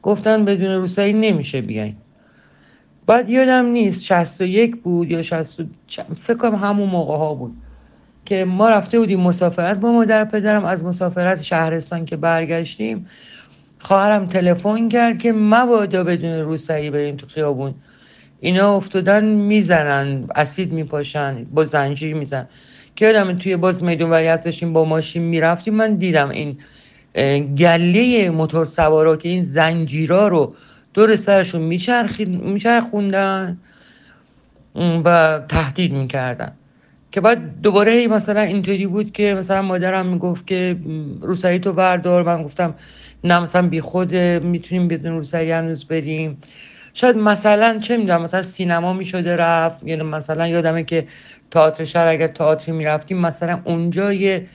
گفتن بدون روسایی نمیشه بیاین. بعد یادم نیست 61 بود یا 60 فکر کنم همون موقع ها بود. که ما رفته بودیم مسافرت با مادر پدرم از مسافرت شهرستان که برگشتیم خواهرم تلفن کرد که مبادا بدون روسایی بریم تو خیابون. اینا افتادن می‌زنن اسید میپاشن با زنجیر میزن که یادم توی باز میدون وریت داشتیم با ماشین می‌رفتیم. من دیدم این گله موتور سوارا که این زنجیرا رو دور سرشون میچرخوندن و تهدید می‌کردن. که بعد دوباره مثلا اینطوری بود که مثلا مادرم می‌گفت که روسری تو بردار. من گفتم نه مثلا بی خود می‌تونیم بدون روسری هنوز بریم. شاید مثلا چه می‌دونم مثلا سینما می‌شده رفت. یعنی مثلا یادمه که تئاتر شهر اگر تئاتر می‌رفتیم مثلا اونجا یه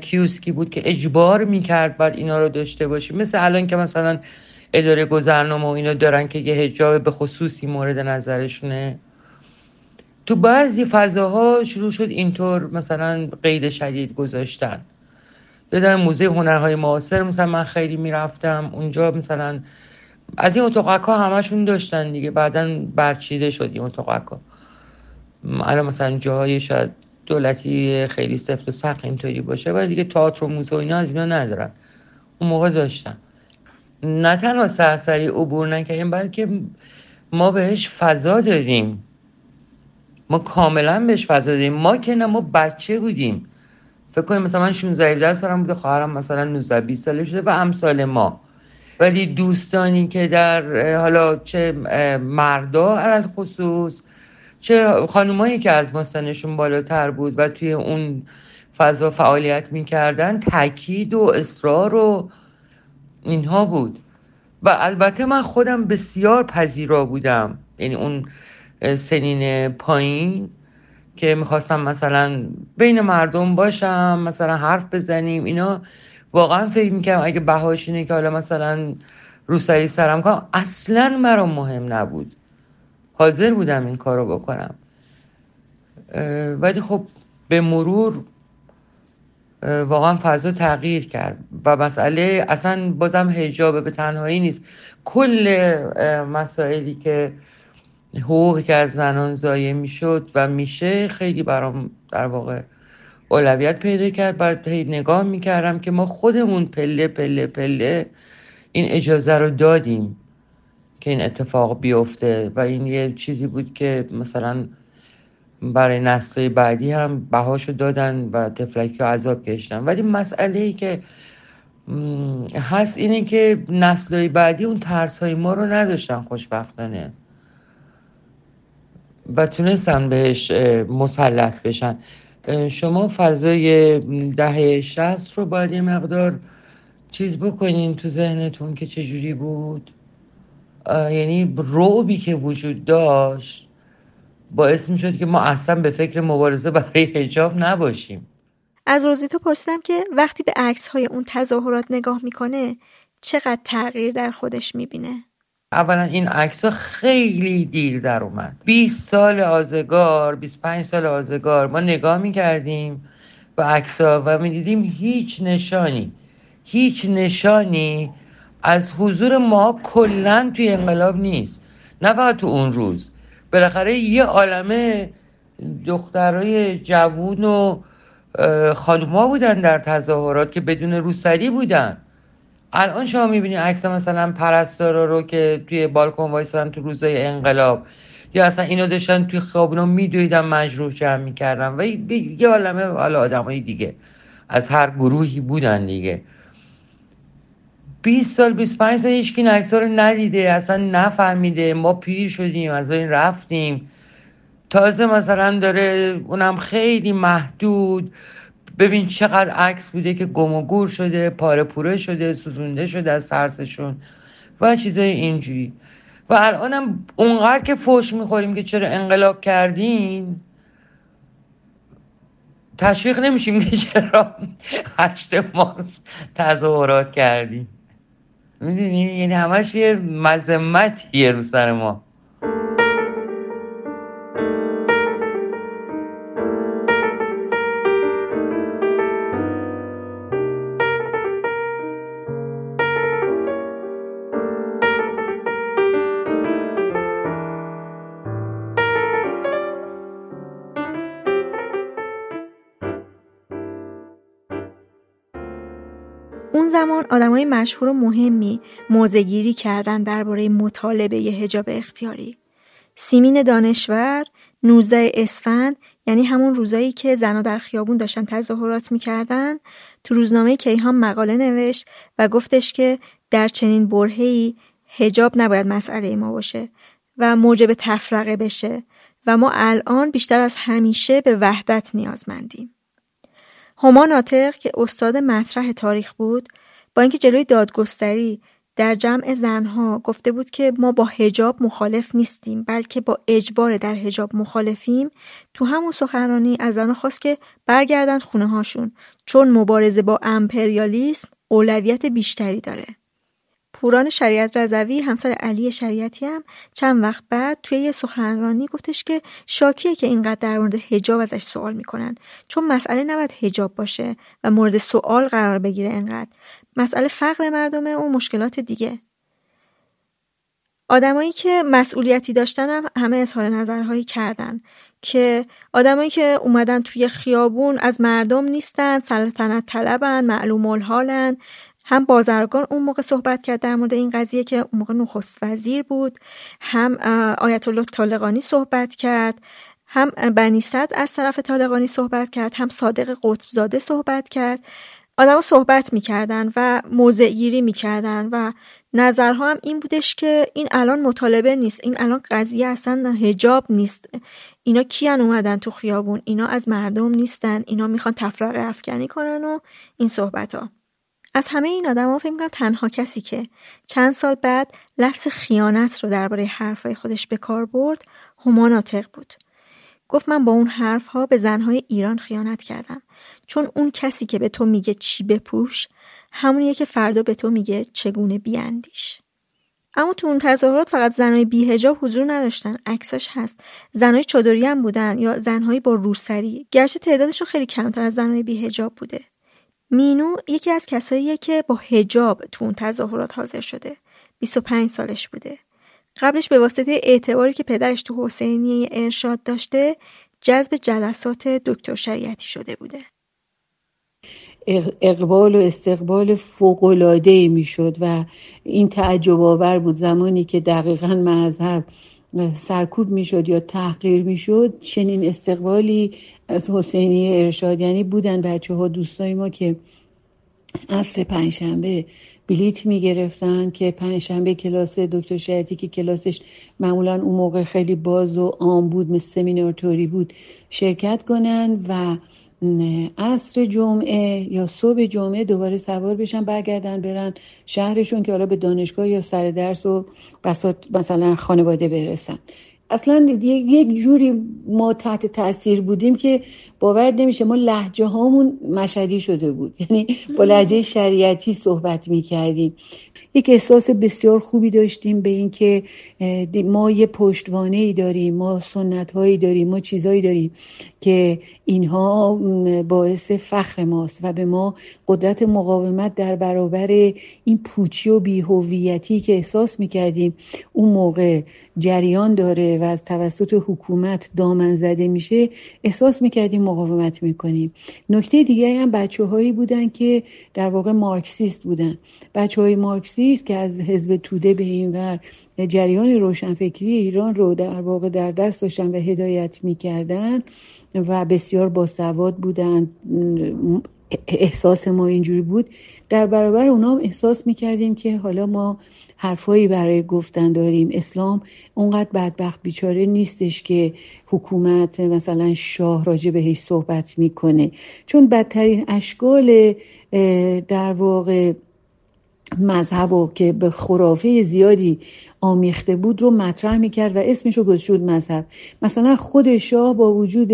کیوسکی بود که اجبار می‌کرد بعد اینا رو داشته باشیم. مثل الان که مثلا اداره گذرنامه و اینا دارن که یه هجاب به خصوصی مورد نظرشونه. تو بعضی فضاها شروع شد اینطور مثلا قید شدید گذاشتن. بدن موزه هنرهای معاصر مثلا من خیلی می‌رفتم. اونجا مثلا از این اتاقک ها همشون داشتن دیگه. بعدا برچیده شد این اتاقک ها الان مثلا جاهای شاید دولتی خیلی سفت و سخت اینطوری باشه ولی دیگه تئاتر و موزه و اینا از اینا ندارن. اون موقع داشتن. نه تنها سرسری عبور نکردیم بلکه ما بهش فضا داریم ما کاملا بهش فضا داریم ما که نه ما بچه بودیم. فکر کنیم مثلا من 16 17 سالم بوده خواهرم مثلا 19 20 ساله شده و امثال ما. ولی دوستانی که در حالا چه مردا علال خصوص چه خانمایی که از ما سنشون بالاتر بود و توی اون فضا فعالیت می‌کردن تاکید و اصرار و اینها بود. و البته من خودم بسیار پذیرا بودم. یعنی اون سنین پایین که می‌خواستم مثلا بین مردم باشم مثلا حرف بزنیم اینا. واقعا فکر می‌کنم اگه بهاش اینه که حالا مثلا روسری سرم کنم. اصلا مرا مهم نبود. حاضر بودم این کارو بکنم. ولی خب به مرور واقعا فضا تغییر کرد. و مسئله اصلا بازم هجاب به تنهایی نیست. کل مسائلی که حقوقی که از زنان ضایع می‌شد و میشه خیلی برام در واقع اولویت پیدا کرد. بعد نگاه می‌کردم که ما خودمون پله پله پله این اجازه رو دادیم که این اتفاق بیفته و این یه چیزی بود که مثلا برای نسل بعدی هم بهاشو دادن و تفلکی و عذاب کشتن. ولی مسئله ای که هست اینه که نسل بعدی اون ترس های ما رو نداشتن خوشبختانه. و تونستن بهش مسلط بشن. شما فضای دهه شست رو باید یه مقدار چیز بکنین تو ذهنتون که چجوری بود؟ یعنی روبی که وجود داشت باعث می شد که ما اصلا به فکر مبارزه برای هجاب نباشیم. از روزیتا پرسیدم که وقتی به عکس های اون تظاهرات نگاه می‌کنه چقدر تغییر در خودش می‌بینه؟ اولا این عکس ها خیلی دیر در اومد. 20 سال آزگار 25 سال آزگار ما نگاه می‌کردیم به عکس ها و می‌دیدیم هیچ نشانی هیچ نشانی از حضور ما کلا توی انقلاب نیست. نه فقط تو اون روز. بالاخره یه عالمه دخترای جوون و خانوما بودن در تظاهرات که بدون روسری بودن. الان شما می‌بینید عکس مثلا پرستارا رو که توی بالکن وایسادن تو روزای انقلاب یا اصلا اینا داشتن توی خیابونا میدویدن مجروح جمع می‌کردن. و یه عالمه حالا آدمای دیگه. از هر گروهی بودن دیگه. 20 سال 25 سال هیچکی عکس رو ندیده اصلا نفهمیده. ما پیر شدیم از این رفتیم. تازه مثلا داره اونم خیلی محدود. ببین چقدر عکس بوده که گم و گور شده پاره پوره شده سوزونده شده از سرسشون و چیزای اینجوری. و الانم اونقدر که فوش می‌خوریم که چرا انقلاب کردین؟ تشویق نمیشیم که چرا هشت ماست تظاهرات کردیم می‌دونی؟ یعنی همش یه مذمتیه رو سر ما. زمان آدمای مشهور و مهمی موزگیری کردن درباره مطالبه هجاب اختیاری. سیمین دانشور 19 اسفند یعنی همون روزایی که زنها در خیابون داشتن تظاهرات می‌کردن تو روزنامه کیهان مقاله نوشت و گفتش که در چنین برهی هجاب نباید مسئله ما باشه و موجب تفرقه بشه و ما الان بیشتر از همیشه به وحدت نیازمندیم. هما ناطق که استاد مطرح تاریخ بود با اینکه جلوی دادگستری در جمع زنها گفته بود که ما با هجاب مخالف نیستیم بلکه با اجبار در هجاب مخالفیم تو همون سخنرانی از زنها خواست که برگردن خونه هاشون چون مبارزه با امپریالیسم اولویت بیشتری داره. پوران شریعت رضوی همسر علی شریعتی هم چند وقت بعد توی یه سخنرانی گفتش که شاکیه که اینقدر در مورد حجاب ازش سوال می‌کنن چون مسئله نباید حجاب باشه و مورد سوال قرار بگیره اینقدر مسئله فقر مردمه و مشکلات دیگه. آدمایی که مسئولیتی داشتن هم همه اظهار نظرهایی کردن که آدمایی که اومدن توی خیابون از مردم نیستن سلطنت طلبن معلوم الحالن. هم بازرگان اون موقع صحبت کرد در مورد این قضیه که اون موقع نخست وزیر بود. هم آیت الله طالقانی صحبت کرد. هم بنی صدر از طرف طالقانی صحبت کرد. هم صادق قطبزاده صحبت کرد. آدم صحبت می‌کردن و موضع گیری می‌کردن و نظرها هم این بودش که این الان مطالبه نیست این الان قضیه اصلا هجاب نیست. اینا کیان اومدن تو خیابون؟ اینا از مردم نیستن اینا می‌خوان تفرقه افکنی کنن و این صحبت ها از همه این آدما فکر می‌کنم تنها کسی که چند سال بعد لفظ خیانت رو درباره حرفهای خودش به کار برد هما ناطق بود. گفت من با اون حرف ها به زنهای ایران خیانت کردم. چون اون کسی که به تو میگه چی بپوش همونیه که فردا به تو میگه چگونه بیاندیش. اما تو اون تظاهرات فقط زنهای بیهجاب حضور نداشتن عکساش هست. زنهای چادری هم بودن یا زنهایی با روسری. گرچه تعدادشون خیلی کمتر از زنهای بیهجاب بوده. مینو یکی از کساییه که با هجاب تو اون تظاهرات حاضر شده. 25 سالش بوده. قبلش به واسطه اعتباری که پدرش تو حسینی ارشاد داشته جذب جلسات دکتر شریعتی شده بوده. اقبال و استقبال فوقلاده می شد و این تعجب آور بود. زمانی که دقیقا مذهب سرکوب می شد یا تحقیر می شد چنین استقبالی از حسینی ارشاد یعنی بودن بچه ها دوستای ما که عصر پنجشنبه بلیت می گرفتن که پنجشنبه کلاس دکتر شهیدی که کلاسش معمولا اون موقع خیلی باز و عام بود مثل سمینارتوری بود شرکت کنن و عصر جمعه یا صبح جمعه دوباره سوار بشن برگردن برن شهرشون که حالا به دانشگاه یا سر درس و بسات مثلا خانواده برسن. اصلا یک جوری ما تحت تاثیر بودیم که باور نمیشه ما لحجه هامون مشهدی شده بود. یعنی با لحجه شریعتی صحبت می‌کردیم. یک احساس بسیار خوبی داشتیم به اینکه ما یه پشتوانه ای داریم ما سنت هایی داریم ما چیزهایی داریم که اینها باعث فخر ماست و به ما قدرت مقاومت در برابر این پوچی و بیهویتی که احساس می‌کردیم اون موقع جریان داره و از توسط حکومت دامن زده میشه احساس می‌کردیم مقاومت می‌کنیم. نکته دیگه هم بچه هایی بودن که در واقع مارکسیست بودن. بچه های مارکسیست که از حزب توده به این ور جریان روشنفکری ایران رو در واقع در دست داشتن و هدایت می‌کردن و بسیار باسواد بودن احساس ما اینجوری بود در برابر اونا هم احساس می‌کردیم که حالا ما حرفایی برای گفتن داریم. اسلام اونقدر بدبخت بیچاره نیستش که حکومت مثلا شاه راجع بهش صحبت می‌کنه. چون بدترین اشکال در واقع مذهب که به خرافه زیادی آمیخته بود رو مطرح می‌کرد و اسمش رو گذاشت مذهب. مثلا خود شاه با وجود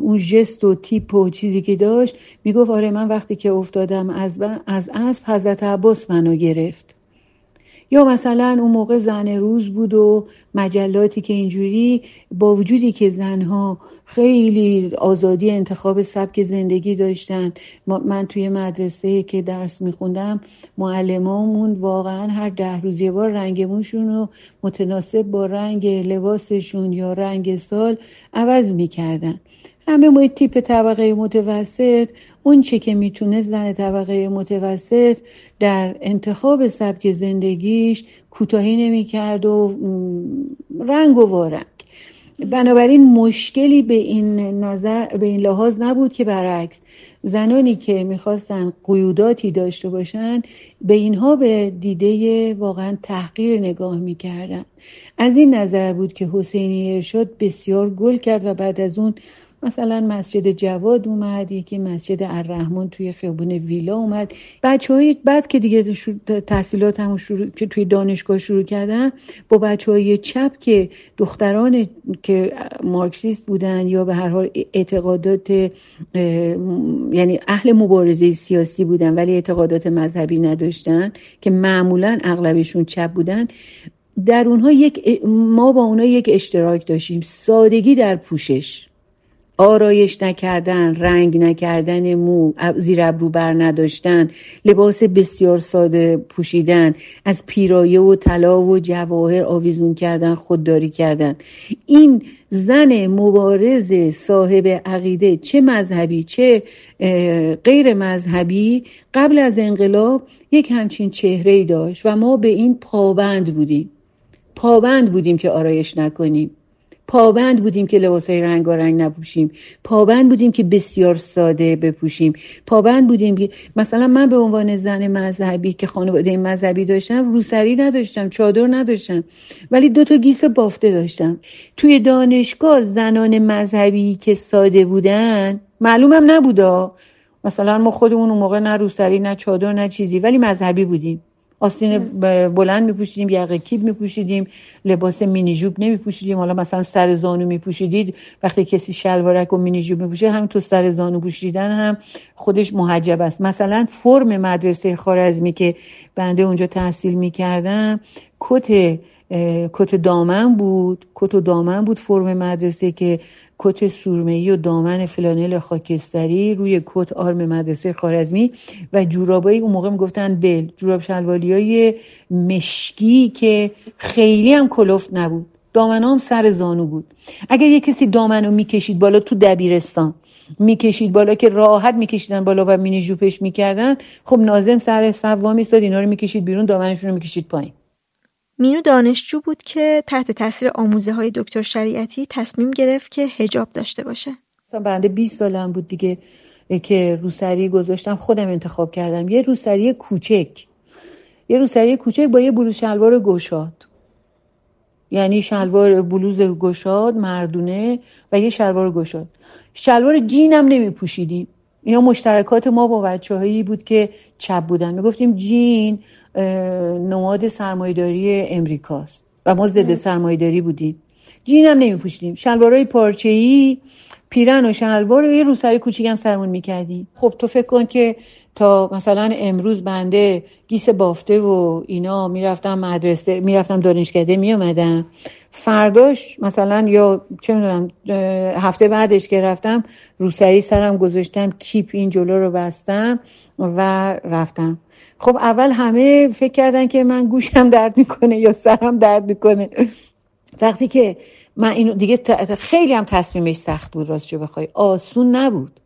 اون جست و تیپ و چیزی که داشت می‌گفت آره من وقتی که افتادم از از اسب حضرت عباس منو گرفت. یا مثلا اون موقع زن روز بود و مجلاتی که اینجوری با وجودی که زنها خیلی آزادی انتخاب سبک زندگی داشتن. من توی مدرسه که درس میخوندم معلمامون واقعا هر ده روز یه بار رنگمونشون رو متناسب با رنگ لباسشون یا رنگ سال عوض می‌کردن. همه ما تیپ طبقه متوسط اون چه که می‌تونه زن طبقه متوسط در انتخاب سبک زندگیش کوتاهی نمی‌کرد و رنگ و وارنگ. بنابراین مشکلی به این نظر به این لحاظ نبود که برعکس. زنانی که می‌خواستن قیوداتی داشته باشن به اینها به دیده واقعا تحقیر نگاه می‌کردن. از این نظر بود که حسینی ارشاد بسیار گل کرد و بعد از اون مثلا مسجد جواد اومد یکی مسجد الرحمن توی خیابون ویلا اومد. بچه های بعد که دیگه تحصیلات هم شروع که توی دانشگاه شروع کردن با بچه های چپ که دختران که مارکسیست بودن یا به هر حال اعتقادات یعنی اهل مبارزه سیاسی بودن ولی اعتقادات مذهبی نداشتن که معمولا اغلبشون چپ بودن در اونها یک ما با اونها یک اشتراک داشتیم. سادگی در پوشش. آرایش نکردن رنگ نکردن مو زیر ابرو بر نداشتن لباس بسیار ساده پوشیدن از پیرایه و طلا و جواهر آویزون کردن خودداری کردن. این زن مبارز صاحب عقیده چه مذهبی چه غیر مذهبی قبل از انقلاب یک همچین چهره ای داشت و ما به این پابند بودیم. پابند بودیم که آرایش نکنیم. پابند بودیم که لباسای رنگارنگ نپوشیم. پابند بودیم که بسیار ساده بپوشیم. پابند بودیم که مثلا من به عنوان زن مذهبی که خانواده مذهبی داشتم روسری نداشتم چادر نداشتم ولی دو تا گیس بافته داشتم. توی دانشگاه زنان مذهبی که ساده بودن معلومم نبودا. مثلا ما خودمون اون موقع نه روسری نه چادر نه چیزی ولی مذهبی بودیم. آستین بلند میپوشیدیم یقه کیب میپوشیدیم لباس مینی جوب نمیپوشیدیم. حالا مثلا سر زانو میپوشیدید وقتی کسی شلوارک و مینی جوب میپوشه همین تو سر زانو پوشیدن هم خودش محجب است. مثلا فرم مدرسه خارزمی که بنده اونجا تحصیل می‌کردم کت کت دامن بود کت و دامن بود فرم مدرسه که کت سورمه‌ای و دامن فلانل خاکستری روی کت آرم مدرسه خارزمی و جورابایی اون موقع می‌گفتن بل جوراب شلوالی های مشکی که خیلی هم کلفت نبود. دامن هم سر زانو بود. اگر یه کسی دامن رو می‌کشید بالا تو دبیرستان می‌کشید بالا که راحت میکشیدن بالا و مینی جوپش می‌کردن خب نازم سر صف میستاد اینا رو می‌کشید بیرون دامنشون رو می‌کشید پایین. مینو دانشجو بود که تحت تاثیر آموزه های دکتر شریعتی تصمیم گرفت که هجاب داشته باشه. مثلا بنده 20 سالم بود دیگه که روسری گذاشتم خودم انتخاب کردم. یه روسری کوچک. یه روسری کوچک با یه بلوز شلوار گشاد. یعنی شلوار بلوز گشاد مردونه و یه شلوار گشاد. شلوار جینم نمی پوشیدیم اینا مشترکات ما با بچه هایی بود که چپ بودن. می گفتیم جین نماد سرمایداری امریکاست. و ما ضد سرمایداری بودیم. جین هم نمی پوشیدیم شلوارهای پارچه ای پیرن و شلوار و یه روسری کوچیک هم سرمون می‌کردیم. خب تو فکر کن که تا مثلا امروز بنده گیس بافته و اینا می‌رفتم مدرسه می‌رفتم دانشکده میومدم فرداش مثلا یا چه می‌دونم هفته بعدش که رفتم روسری سرم گذاشتم کیپ این جلو رو بستم و رفتم. خب اول همه فکر کردن که من گوشم درد می‌کنه یا سرم درد می‌کنه. وقتی که من اینو دیگه خیلی هم تصمیمش سخت بود راستشو بخوای. آسون نبود.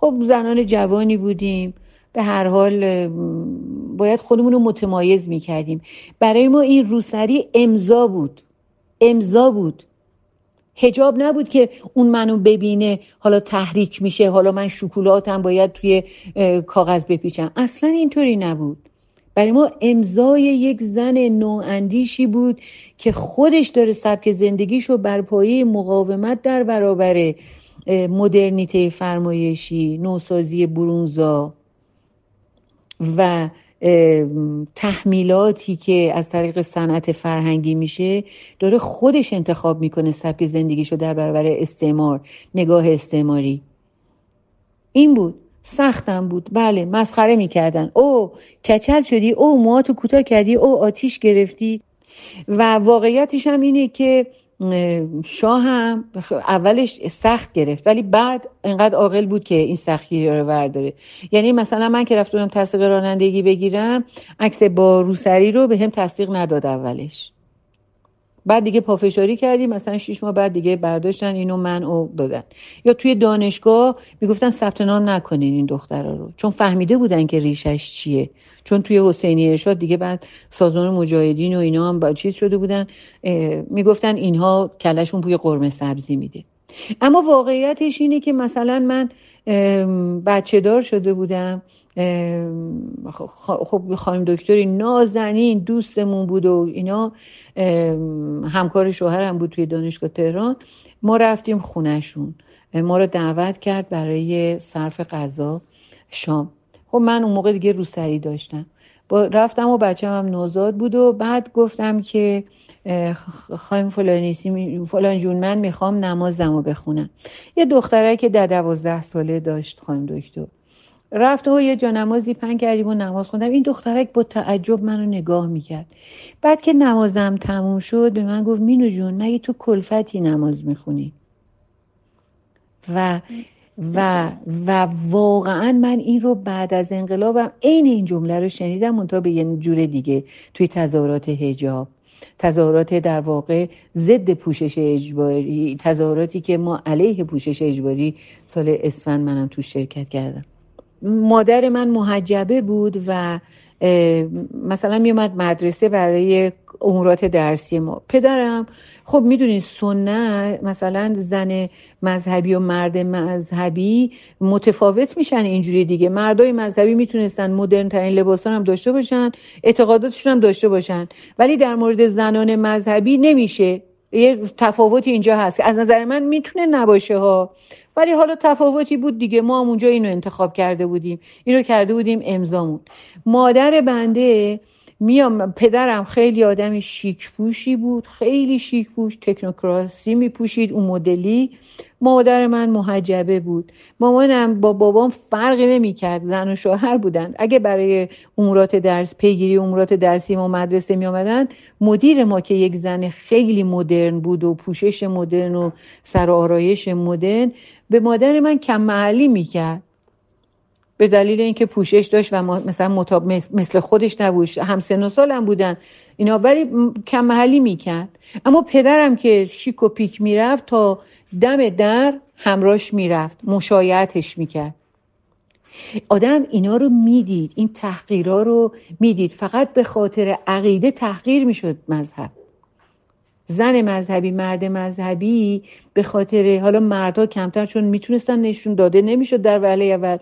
خب زنان جوانی بودیم. به هر حال باید خودمون رو متمایز می‌کردیم. برای ما این روسری امضا بود. امضا بود. هجاب نبود که اون منو ببینه حالا تحریک میشه حالا من شکلاتم باید توی کاغذ بپیچم. اصلا اینطوری نبود. برای ما امضای یک زن نواندیشی بود که خودش داره سبک زندگیشو بر پایه مقاومت در برابر مدرنیته فرمایشی نوسازی برونزا و تحمیلاتی که از طریق صنعت فرهنگی میشه داره خودش انتخاب می‌کنه سبک زندگیشو در برابر استعمار نگاه استعماری. این بود. سختم بود. بله مسخره می‌کردن. او کچل شدی. او موهاتو کوتاه کردی. او آتیش گرفتی. و واقعیتش هم اینه که شاه هم اولش سخت گرفت ولی بعد انقدر عاقل بود که این سختی رو ورداره یعنی مثلا من که رفتم تصدیق رانندگی بگیرم عکس با روسری رو به هم تصدیق نداد اولش. بعد دیگه پافشاری کردیم مثلا شیش ماه بعد دیگه برداشتن اینو من او دادن. یا توی دانشگاه می‌گفتن ثبت نام نکنین این دخترا رو. چون فهمیده بودن که ریشش چیه. چون توی حسینی ارشاد دیگه بعد سازمان مجاهدین و اینا هم با چیز شده بودن می‌گفتن اینها کلشون بوی قرمه سبزی میده. اما واقعیتش اینه که مثلا من بچه دار شده بودم. خب خانم دکتری نازنین دوستمون بود و اینا همکار شوهرم بود توی دانشگاه تهران. ما رفتیم خونهشون. ما رو دعوت کرد برای صرف غذا شام. خب من اون موقع دیگه روسری داشتم. با رفتم و بچه هم نوزاد بود و بعد گفتم که خواهیم فلانیسی فلان جون من می‌خوام نمازم رو بخونم. یه دختره که در دوازده ساله داشت خانم دکتر. رفت و یه جانمازی پن کردیم و نماز خوندم. این دخترک با تعجب منو نگاه می‌کرد. بعد که نمازم تموم شد به من گفت مینو جون مگه تو کلفتی نماز می‌خونی؟ و و و واقعا من این رو بعد از انقلابم عین این جمله رو شنیدم منتها به یه جور دیگه توی تظاهرات هجاب تظاهرات در واقع ضد پوشش اجباری تظاهراتی که ما علیه پوشش اجباری سال اسفند منم تو شرکت کردم. مادر من محجبه بود و مثلا میومد مدرسه برای امورات درسی ما. پدرم خب می‌دونید سنت مثلا زن مذهبی و مرد مذهبی متفاوت میشن اینجوری دیگه. مردای مذهبی می‌تونستن مدرن ترین لباسان هم داشته باشن اعتقاداتشون هم داشته باشن. ولی در مورد زنان مذهبی نمیشه. یه تفاوتی اینجا هست. از نظر من می‌تونه نباشه ها. ولی حالا تفاوتی بود دیگه. ما هم اونجا اینو انتخاب کرده بودیم. اینو کرده بودیم امضامون. مادر بنده میام پدرم خیلی آدم شیک پوشی بود. خیلی شیک پوش تکنوکراسی میپوشید اون مدلی. مادر من محجبه بود. مامانم با بابام فرقی نمی‌کرد. زن و شوهر بودن. اگه برای امورات درس پیگیری امورات درسی ما مدرسه می آمدن مدیر ما که یک زن خیلی مدرن بود و پوشش مدرن و سر آرایش مدرن به مادر من کم محلی می‌کرد. به دلیل اینکه پوشش داشت و مثلا مثل خودش نبود. هم سن و سال هم بودن. اینا ولی کم محلی می‌کرد. اما پدرم که شیک و پیک می‌رفت تا دم در همراش می‌رفت مشایعتش می‌کرد. آدم اینا رو می‌دید این تحقیرها رو می‌دید. فقط به خاطر عقیده تحقیر می‌شد مذهب. زن مذهبی مرد مذهبی به خاطر حالا مردها کمتر چون می‌تونستن نشون داده نمی‌شد در وله اول.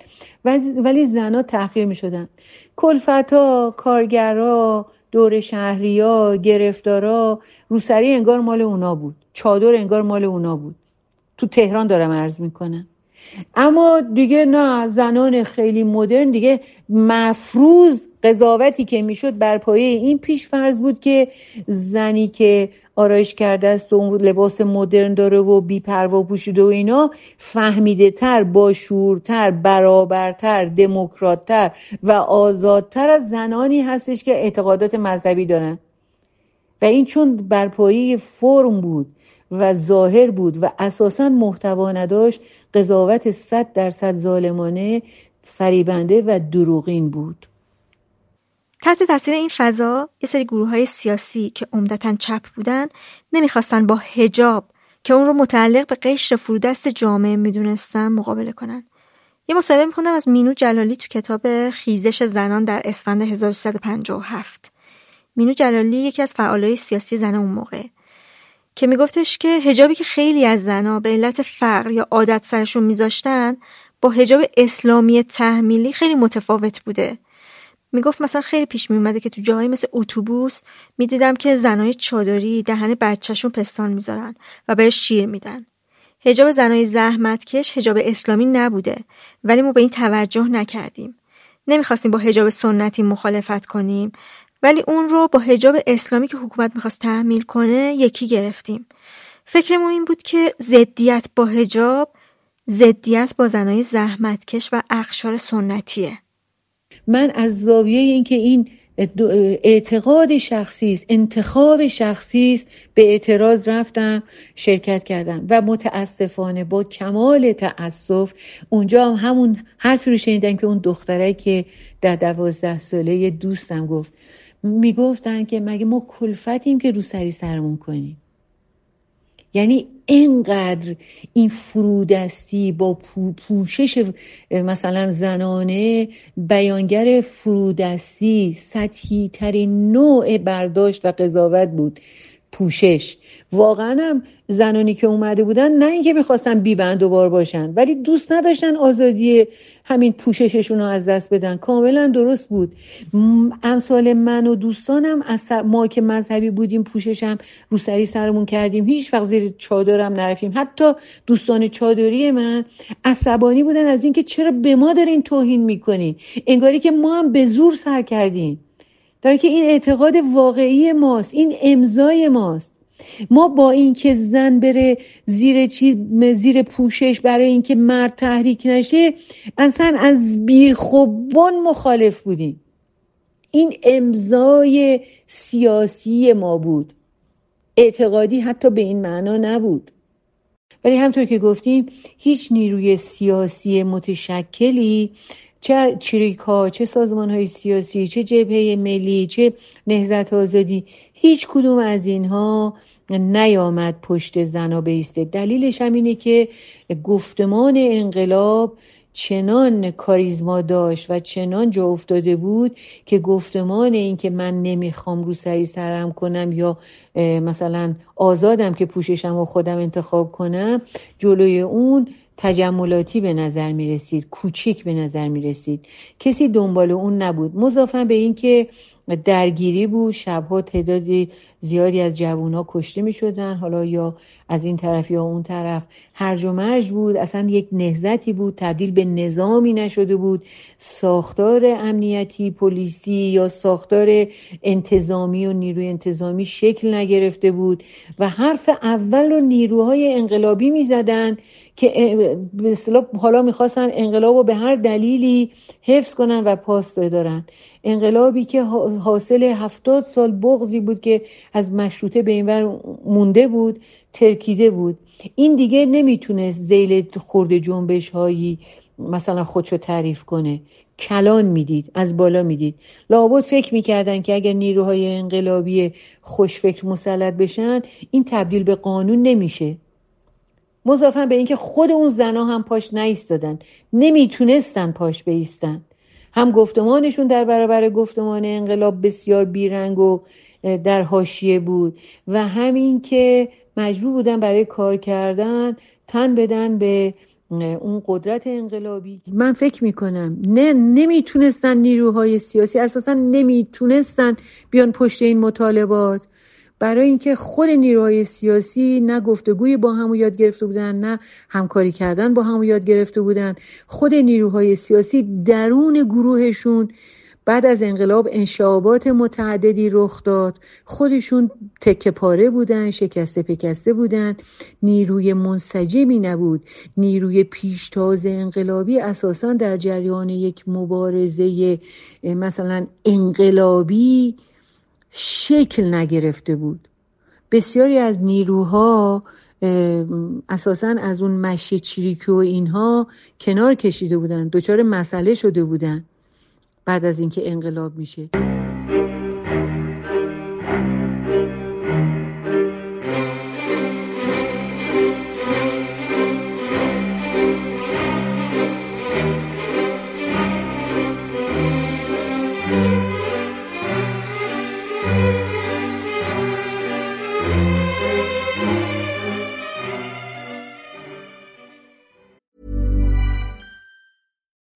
ولی زنها تحقیر می‌شدن. کلفتا کارگرا دور شهریا گرفتارا روسری انگار مال اونا بود. چادر انگار مال اونا بود. تو تهران دارم عرض می‌کنم. اما دیگه نه زنان خیلی مدرن دیگه مفروض قضاوتی که می‌شد بر پایه این پیش فرض بود که زنی که آرایش کرده است و لباس مدرن داره و بیپروا پوشیده و اینا فهمیده تر باشورتر برابرتر دموکراتتر و آزادتر از زنانی هستش که اعتقادات مذهبی دارن. و این چون بر پایه فرم بود. و ظاهر بود و اساسا محتوا نداشت قضاوت صد درصد ظالمانه فریبنده و دروغین بود. تحت تاثیر این فضا یه سری گروه های سیاسی که عمدتا چپ بودن نمی‌خواستن با هجاب که اون رو متعلق به قشر فرودست جامعه می‌دونستن مقابله کنن. یه مصاحبه میخوندم از مینو جلالی تو کتاب خیزش زنان در اسفند 1357 مینو جلالی یکی از فعالای سیاسی زن اون موقع. که میگفتش که هجابی که خیلی از زنها به علت فقر یا عادت سرشون میذاشتن با هجاب اسلامی تحمیلی خیلی متفاوت بوده. می‌گفت مثلا خیلی پیش میومده که تو جاهایی مثل اتوبوس می‌دیدم که زنای چادری دهن بچهشون پستان می‌ذارن و بهش شیر میدن. هجاب زنای زحمتکش هجاب اسلامی نبوده ولی ما به این توجه نکردیم. نمی‌خواستیم با هجاب سنتی مخالفت کنیم. ولی اون رو با هجاب اسلامی که حکومت می‌خواست تحمیل کنه یکی گرفتیم. فکرمون این بود که زدیت با هجاب زدیت با زنای زحمتکش و اخشار سنتیه. من از زاویه اینکه این اعتقاد شخصی است انتخاب شخصی است به اعتراض رفتم شرکت کردم و متاسفانه با کمال تاسف اونجا هم همون حرفی رو شنیدم که اون دختره که در دوازده ساله دوستم گفت. می‌گفتن که مگه ما کلفتیم که رو سری سرمون کنیم. یعنی اینقدر این فرودستی با پوشش مثلا زنانه بیانگر فرودستی سطحی ترین نوع برداشت و قضاوت بود. پوشش. واقعا هم زنانی که اومده بودن نه اینکه می‌خواستن بیبند و بار باشن ولی دوست نداشتن آزادی همین پوشششون رو از دست بدن. کاملا درست بود. امثال من و دوستانم ما که مذهبی بودیم پوششم رو سری سرمون کردیم. هیچ وقت زیر چادرم نرفیم حتی دوستان چادری من عصبانی بودن از اینکه چرا به ما دارین توهین می‌کنین؟ انگاری که ما هم به زور سر کردیم. در که این اعتقاد واقعی ماست این امضای ماست. ما با اینکه زن بره زیر چیز زیر پوشش برای اینکه مرد تحریک نشه اصلا از بیخوبان مخالف بودیم. این امضای سیاسی ما بود. اعتقادی حتی به این معنا نبود. ولی همطور که گفتیم هیچ نیروی سیاسی متشکلی چه چریکا چه سازمان های سیاسی چه جبهه ملی چه نهزت آزادی هیچ کدوم از اینها نیامد پشت زنا بیسته دلیلش هم اینه که گفتمان انقلاب چنان کاریزما داشت و چنان جا افتاده بود که گفتمان این که من نمی‌خوام رو سری سرم کنم یا مثلا آزادم که پوششم و خودم انتخاب کنم جلوی اون تجملاتی به نظر می رسید کوچیک به نظر می رسید کسی دنبال اون نبود. مضافن به اینکه درگیری بود شبها تعدادی زیادی از ها کشته می شدن حالا یا از این طرف یا اون طرف. هرج و مرج بود. اصلا یک نهزتی بود. تبدیل به نظامی نشده بود. ساختار امنیتی پلیسی یا ساختار انتظامی و نیروی انتظامی شکل نگرفته بود و حرف اول و نیروهای انقلابی می زدن که به حالا می‌خواستن انقلاب رو به هر دلیلی حفظ کنن و پاس دارن انقلابی که حاصل هفتاد سال بغزی بود که از مشروطه به اینور مونده بود ترکیده بود. این دیگه نمی‌تونست زیل خورده جنبش هایی مثلا خودشو تعریف کنه. کلان می‌دید از بالا می‌دید. لابد فکر می‌کردن که اگر نیروهای انقلابی خوشفکر مسلط بشن این تبدیل به قانون نمیشه. مضافن به اینکه خود اون زنا هم پاش نیستادن نمی‌تونستن پاش بیستن. هم گفتمانشون در برابر گفتمان انقلاب بسیار بیرنگ و در حاشیه بود و همین که مجبور بودن برای کار کردن تن بدن به اون قدرت انقلابی من فکر می‌کنم. نه نمی‌تونستن نیروهای سیاسی اساسا نمی‌تونستن بیان پشت این مطالبات. برای اینکه خود نیروهای سیاسی نه گفتگوی با هم یاد گرفته بودن نه همکاری کردن با هم یاد گرفته بودن. خود نیروهای سیاسی درون گروهشون بعد از انقلاب انشابات متعددی رخ داد. خودشون تکه پاره بودن شکسته پکسته بودن. نیروی منسجمی نبود. نیروی پیشتاز انقلابی اساسا در جریان یک مبارزه مثلا انقلابی شکل نگرفته بود. بسیاری از نیروها اساسا از اون مشی چریکی و اینها کنار کشیده بودن. دچار مسئله شده بودن. بعد از اینکه انقلاب میشه.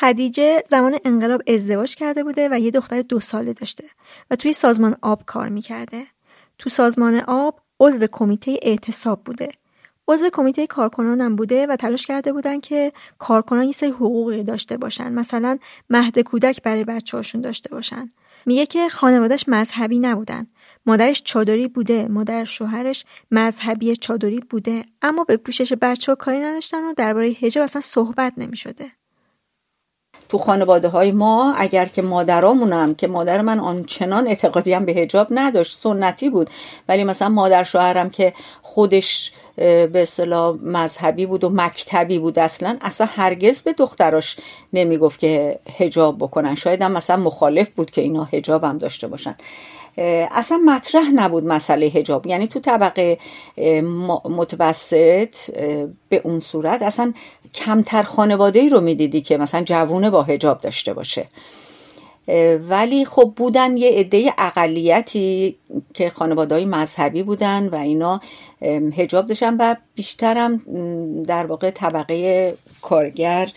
خدیجه زمان انقلاب ازدواج کرده بوده و یه دختر دو ساله داشته و توی سازمان آب کار می‌کرده. تو سازمان آب عضو کمیته اعتصاب بوده. عضو کمیته کارکنانم بوده و تلاش کرده بودن که کارکنان یه سری حقوقی داشته باشن مثلا مهد کودک برای بچه هاشون داشته باشن میگه که خانوادش مذهبی نبودن مادرش چادری بوده مادر شوهرش مذهبی چادری بوده اما به پوشش بچه ها کاری نداشتن و درباره حجاب اصلا صحبت نمی شده. تو خانواده های ما اگر که مادرامونم که مادر من آنچنان اعتقادی هم به هجاب نداشت سنتی بود. ولی مثلا مادر شوهرم که خودش به اصطلاح مذهبی بود و مکتبی بود اصلا اصلا هرگز به دختراش نمی‌گفت که هجاب بکنن. شاید هم مثلا مخالف بود که اینا هجاب هم داشته باشن. اصلا مطرح نبود مسئله هجاب یعنی تو طبقه متوسط به اون صورت اصلا کمتر خانواده ای رو می‌دیدی که مثلا جوونه با هجاب داشته باشه. ولی خب بودن یه عده اقلیتی که خانواده مذهبی بودن و اینا هجاب داشتن و بیشترم در واقع طبقه کارگر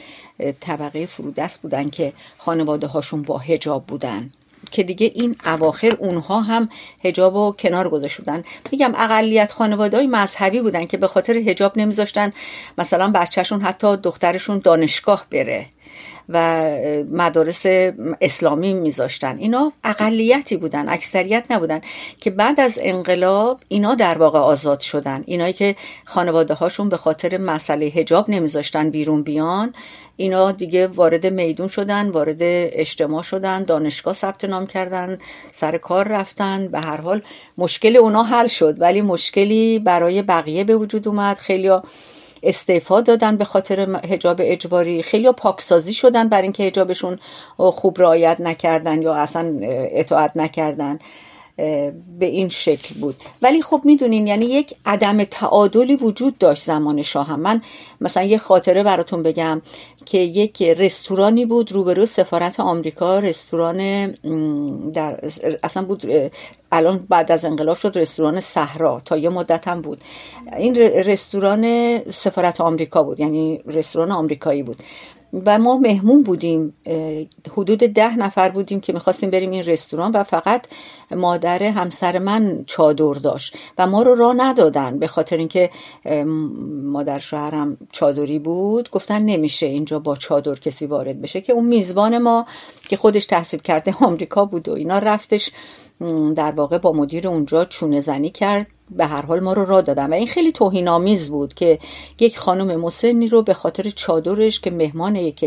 طبقه فرودست بودن که خانواده هاشون با هجاب بودن. که دیگه این اواخر اونها هم هجاب و کنار گذاشتن. میگم اقلیت خانواده های مذهبی بودن که به خاطر هجاب نمیذاشتن. مثلا بچهشون حتی دخترشون دانشگاه بره. و مدارس اسلامی میذاشتن. اینا اقلیتی بودن اکثریت نبودن که بعد از انقلاب اینا در واقع آزاد شدن. اینایی که خانواده هاشون به خاطر مسئله هجاب نمیذاشتن بیرون بیان اینا دیگه وارد میدون شدن وارد اجتماع شدن دانشگاه ثبت نام کردن سر کار رفتن. به هر حال مشکل اونا حل شد ولی مشکلی برای بقیه به وجود اومد. خیلی استعفا دادن به خاطر هجاب اجباری. خیلی پاکسازی شدن برای اینکه هجابشون خوب رعایت نکردن یا اصلا اطاعت نکردن. به این شکل بود. ولی خب می‌دونین یعنی یک عدم تعادلی وجود داشت زمان شاه هم من مثلا یه خاطره براتون بگم که یک رستورانی بود روبرو سفارت آمریکا رستوران در اصلا بود الان بعد از انقلاب شد رستوران صحرا تا یه مدت هم بود. این رستوران سفارت آمریکا بود یعنی رستوران آمریکایی بود. و ما مهمون بودیم. حدود ده نفر بودیم که می‌خواستیم بریم این رستوران و فقط مادر همسر من چادر داشت و ما رو راه ندادن. به خاطر اینکه مادر شوهرم چادری بود گفتن نمیشه اینجا با چادر کسی وارد بشه که اون میزبان ما که خودش تحصیل کرده آمریکا بود و اینا رفتش در واقع با مدیر اونجا چونه زنی کرد. به هر حال ما رو را دادن. و این خیلی توهین آمیز بود که یک خانم مسنی رو به خاطر چادرش که مهمان یک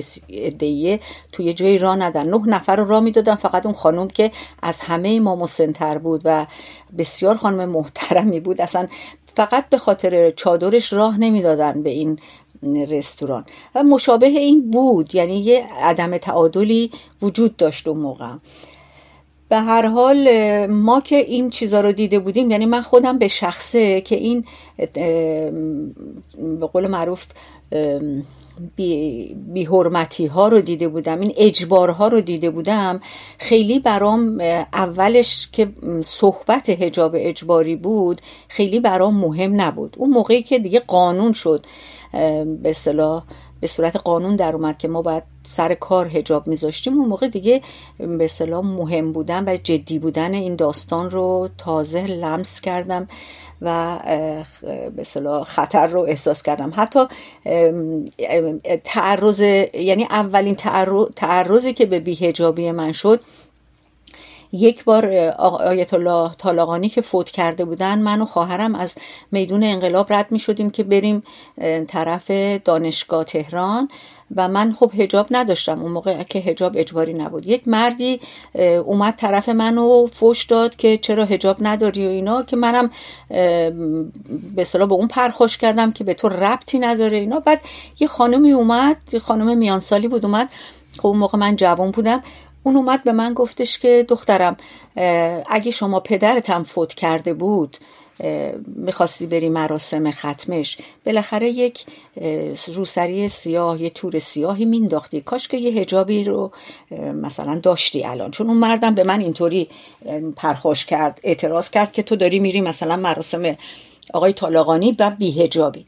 دیه توی جایی را ندن. نه نفر رو را می‌دادن فقط اون خانم که از همه ما مسنتر بود و بسیار خانم محترمی بود. اصلا فقط به خاطر چادرش راه نمی‌دادن به این رستوران. و مشابه این بود یعنی یه عدم تعادلی وجود داشت اون موقع. به هر حال ما که این چیزا رو دیده بودیم یعنی من خودم به شخصه که این به قول معروف بی, ها رو دیده بودم این اجبارها رو دیده بودم خیلی برام اولش که صحبت هجاب اجباری بود خیلی برام مهم نبود. اون موقعی که دیگه قانون شد. به صلاح به صورت قانون در اومد که ما باید سر کار هجاب میذاشتیم. اون موقع دیگه به سلام مهم بودن و جدی بودن این داستان رو تازه لمس کردم و به خطر رو احساس کردم. حتی تعرض یعنی اولین تعرضی که به بیهجابی من شد یک بار آیت الله طالقانی که فوت کرده بودن من و خواهرم از میدون انقلاب رد می شدیم که بریم طرف دانشگاه تهران. و من خب هجاب نداشتم. اون موقع که هجاب اجباری نبود. یک مردی اومد طرف منو فوش داد که چرا هجاب نداری و اینا که منم به صلاح به اون پرخوش کردم که به تو ربطی نداره اینا. بعد یه خانمی اومد خانم میانسالی بود اومد. خب اون موقع من جوان بودم. اون اومد به من گفتش که دخترم اگه شما پدرتم فوت کرده بود می‌خواستی بری مراسم ختمش. بالاخره یک روسری سیاه یه تور سیاهی مینداختی کاش که یه هجابی رو مثلا داشتی الان. چون اون مردم به من اینطوری پرخوش کرد اعتراض کرد که تو داری میری مثلا مراسم آقای طالقانی و بیهجابی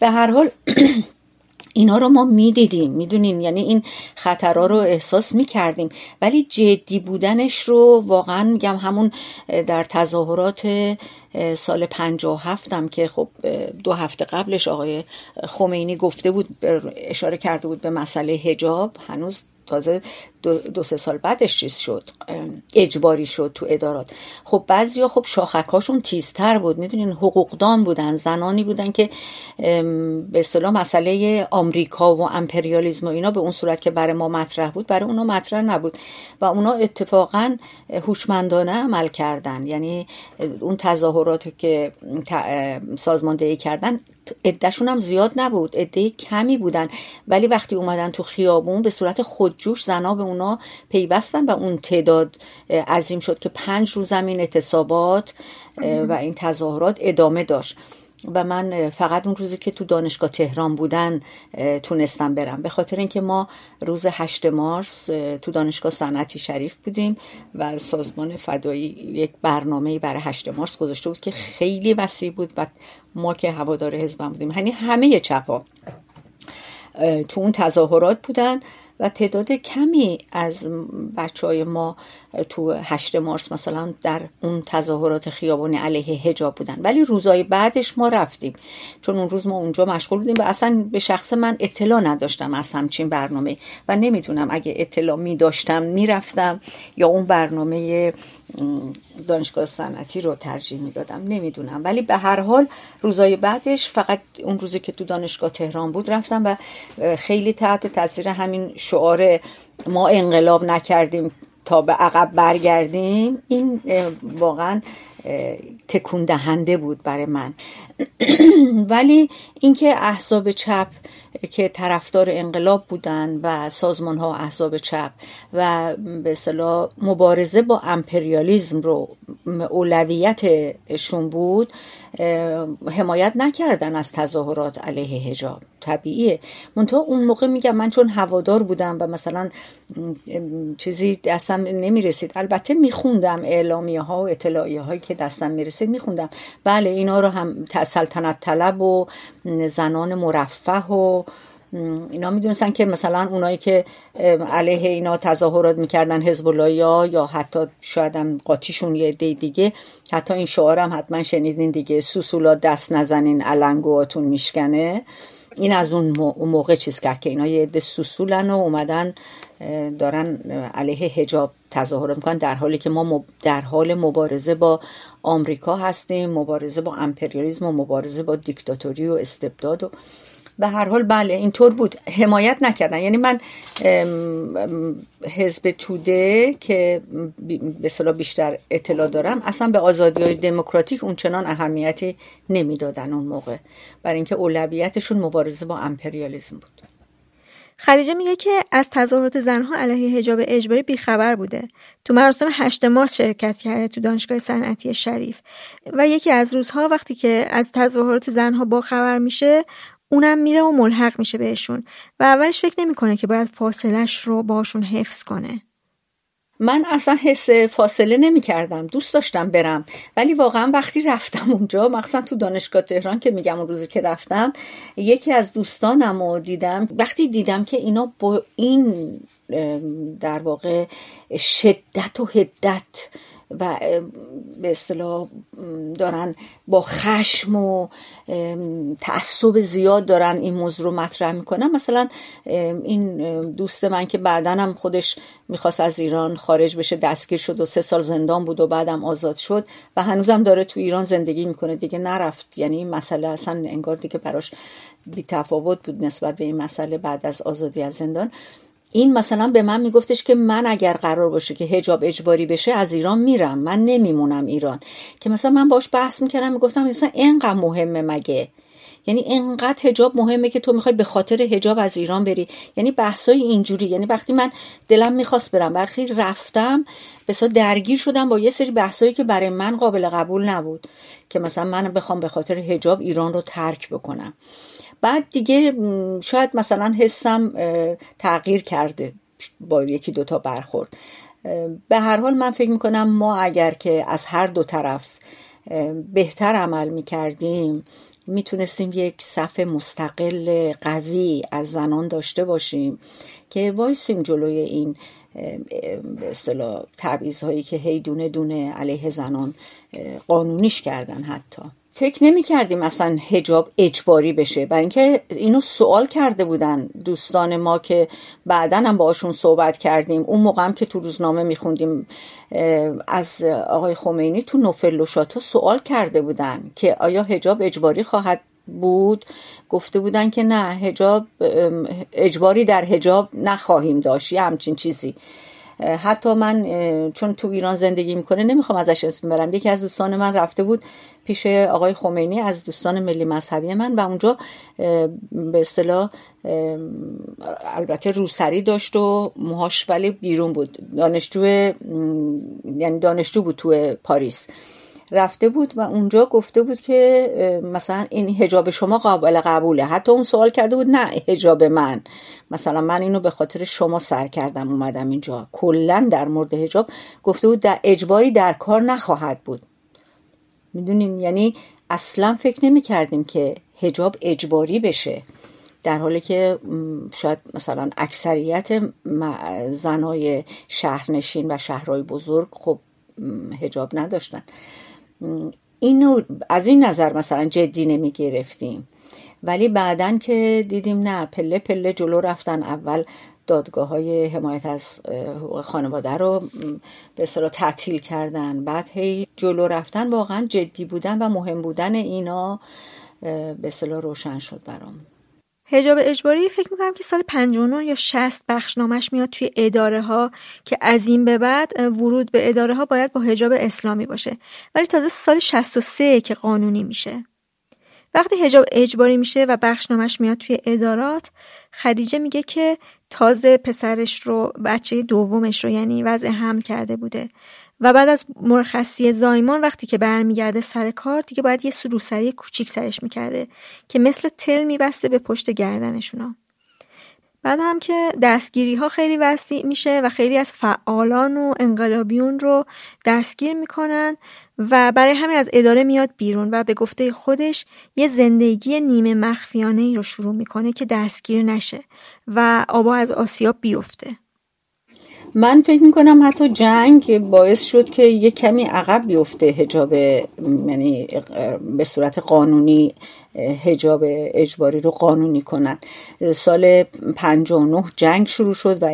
به هر حال اینا رو ما می‌دیدیم می‌دونین؟ یعنی این خطرها رو احساس می‌کردیم. ولی جدی بودنش رو واقعا میگم همون در تظاهرات سال پنجاه هفتم که خب دو هفته قبلش آقای خمینی گفته بود اشاره کرده بود به مسئله هجاب هنوز تازه دو, دو سه سال بعدش چیز شد اجباری شد تو ادارات. خب بعضیا خب شاخکاشون تیزتر بود. می‌دونین حقوقدان بودن زنانی بودن که به اصطلاح مسئله آمریکا و امپریالیزم و اینا به اون صورت که برای ما مطرح بود برای اونا مطرح نبود. و اونا اتفاقا هوشمندانه عمل کردن. یعنی اون تظاهرات که سازماندهی کردن عدهشون هم زیاد نبود. عده کمی بودن. ولی وقتی اومدن تو خیابون به صورت خودجوش زنا به اونا پیوستن و اون تعداد عظیم شد که پنج روز زمین اعتصابات و این تظاهرات ادامه داشت. و من فقط اون روزی که تو دانشگاه تهران بودن تونستم برم. به خاطر اینکه ما روز 8 مارس تو دانشگاه صنعتی شریف بودیم و سازمان فدایی یک برنامه برای 8 مارس گذاشته بود که خیلی وسیع بود و ما که هوادار حزبم بودیم. یعنی همه چپا تو اون تظاهرات بودن. و تعداد کمی از بچه های ما تو هشت مارس مثلا در اون تظاهرات خیابانی علیه هجاب بودن. ولی روزای بعدش ما رفتیم. چون اون روز ما اونجا مشغول بودیم و اصلا به شخص من اطلاع نداشتم از همچین برنامه. و نمی‌تونم اگه اطلاع می داشتم می‌رفتم یا اون برنامه دانشگاه صنعتی رو ترجیح می‌دادم. نمی‌دونم. ولی به هر حال روزای بعدش فقط اون روزی که تو دانشگاه تهران بود رفتم و خیلی تحت تاثیر همین شعار ما انقلاب نکردیم تا به عقب برگردیم این واقعا تکون دهنده بود برای من. ولی اینکه احزاب چپ که طرفدار انقلاب بودن و سازمان ها احزاب چپ و به اصطلاح مبارزه با امپریالیزم رو اولویتشون بود حمایت نکردن از تظاهرات علیه هجاب طبیعیه. منتها اون موقع میگم من چون هوادار بودم و مثلا چیزی دستم نمی‌رسید البته میخوندم اعلامیه ها و اطلاعیه هایی که دستم می‌رسید میخوندم. بله اینا رو هم سلطنت طلب و زنان مرفه و اینا می‌دونستن که مثلا اونایی که علیه اینا تظاهرات می‌کردن حزب یا یا حتی شاید هم قاطیشون یه دی دیگه حتی این شعارم حتما شنیدین دیگه سوسولا دست نزنین علنگواتون میشکنه. این از اون موقع چیز کرد که اینا یه عده سوسولن و اومدن دارن علیه هجاب تظاهرات می‌کنن در حالی که ما در حال مبارزه با آمریکا هستیم مبارزه با امپریالیسم و مبارزه با دیکتاتوری و استبداد و به هر حال بله اینطور بود. حمایت نکردن. یعنی من حزب توده که به صلاح بیشتر اطلاع دارم اصلا به آزادی های دموکراتیک اون چنان اهمیتی نمی‌دادن اون موقع. برای اینکه اولویتشون مبارزه با امپریالیسم بود. خدیجه میگه که از تظاهرات زنها علیه حجاب اجباری بیخبر بوده. تو مراسم 8 مارس شرکت کرده تو دانشگاه صنعتی شریف. و یکی از روزها وقتی که از تظاهرات زنها با خبر میشه اونم میره و ملحق میشه بهشون و اولش فکر نمی‌کنه که باید فاصلش رو باشون حفظ کنه. من اصلا حس فاصله نمی کردم دوست داشتم برم ولی واقعا وقتی رفتم اونجا مخصوصا تو دانشگاه تهران که میگم اون روزی که رفتم یکی از دوستانم رو دیدم. وقتی دیدم که اینا با این در واقع شدت و هدت و به اصطلاح دارن با خشم و تعصب زیاد دارن این موضوع رو مطرح می‌کنن. مثلا این دوست من که بعدا هم خودش می‌خواست از ایران خارج بشه دستگیر شد و سه سال زندان بود و بعدم آزاد شد و هنوزم داره تو ایران زندگی می‌کنه. دیگه نرفت. یعنی این مسئله اصلا انگار دیگه براش بی تفاوت بود نسبت به این مسئله بعد از آزادی از زندان. این مثلا به من میگفتش که من اگر قرار باشه که هجاب اجباری بشه از ایران میرم. من نمیمونم ایران. که مثلا من باش بحث می‌کردم می‌گفتم مثلا اینقدر مهمه مگه؟ یعنی انقدر هجاب مهمه که تو می‌خوای به خاطر هجاب از ایران بری. یعنی بحثای اینجوری. یعنی وقتی من دلم می‌خواست برم برخی رفتم بسا درگیر شدم با یه سری بحثایی که برای من قابل قبول نبود. که مثلا من بخوام به خاطر هجاب ایران رو ترک بکنم. بعد دیگه شاید مثلا حسم تغییر کرده با یکی دوتا برخورد. به هر حال من فکر می‌کنم ما اگر که از هر دو طرف بهتر عمل می‌کردیم می‌تونستیم یک صف مستقل قوی از زنان داشته باشیم که وایسیم جلوی این به اصطلاح هایی که هی دونه دونه علیه زنان قانونیش کردن حتی. فکر نمی کردیم اصلا هجاب اجباری بشه. برای اینکه اینو سوال کرده بودن دوستان ما که بعدا هم باشون صحبت کردیم. اون موقع هم که تو روزنامه میخوندیم از آقای خمینی تو نوفل سوال کرده بودن که آیا هجاب اجباری خواهد بود؟ گفته بودن که نه هجاب اجباری در هجاب نخواهیم داشت. یه همچین چیزی. حتی من چون تو ایران زندگی می‌کنه نمی‌خوام ازش اسم برم. یکی از دوستان من رفته بود پیش آقای خمینی از دوستان ملی مذهبی من و اونجا به اصطلاح البته روسری داشت و موهاش ولی بیرون بود. دانشجو یعنی دانشجو بود تو پاریس. رفته بود و اونجا گفته بود که مثلا این هجاب شما قابل قبوله. حتی اون سوال کرده بود نه هجاب من. مثلا من اینو به خاطر شما سر کردم اومدم اینجا. کلا در مورد هجاب گفته بود در اجباری در کار نخواهد بود. می‌دونین؟ یعنی اصلا فکر نمی کردیم که هجاب اجباری بشه. در حالی که شاید مثلا اکثریت زنای شهرنشین و شهرهای بزرگ خب هجاب نداشتن. اینو از این نظر مثلا جدی نمی گرفتیم ولی بعدا که دیدیم نه پله پله جلو رفتن. اول دادگاه های حمایت از حقوق خانواده رو به اصطلاح تعطیل کردن. بعد هی جلو رفتن. واقعا جدی بودن و مهم بودن اینا به اصطلاح روشن شد برام. هجاب اجباری فکر می‌کنم که سال 59 یا 60 بخشنامش میاد توی اداره ها که از این به بعد ورود به اداره ها باید با هجاب اسلامی باشه. ولی تازه سال 63 که قانونی میشه. وقتی هجاب اجباری میشه و بخشنامش میاد توی ادارات خدیجه میگه که تازه پسرش رو بچه دومش رو یعنی وضع حمل کرده بوده. و بعد از مرخصی زایمان وقتی که برمیگرده سر کار دیگه باید یه روسری کوچیک سرش می‌کرده که مثل تل میبسته به پشت گردنشونا بعد هم که دستگیری ها خیلی وسیع میشه و خیلی از فعالان و انقلابیون رو دستگیر می‌کنن و برای همین از اداره میاد بیرون و به گفته خودش یه زندگی نیمه مخفیانه ای رو شروع می‌کنه که دستگیر نشه و آبا از آسیاب بیفته. من فکر می‌کنم حتی جنگ باعث شد که یه کمی عقب بیفته هجاب یعنی به صورت قانونی هجاب اجباری رو قانونی کنن. سال 59 جنگ شروع شد و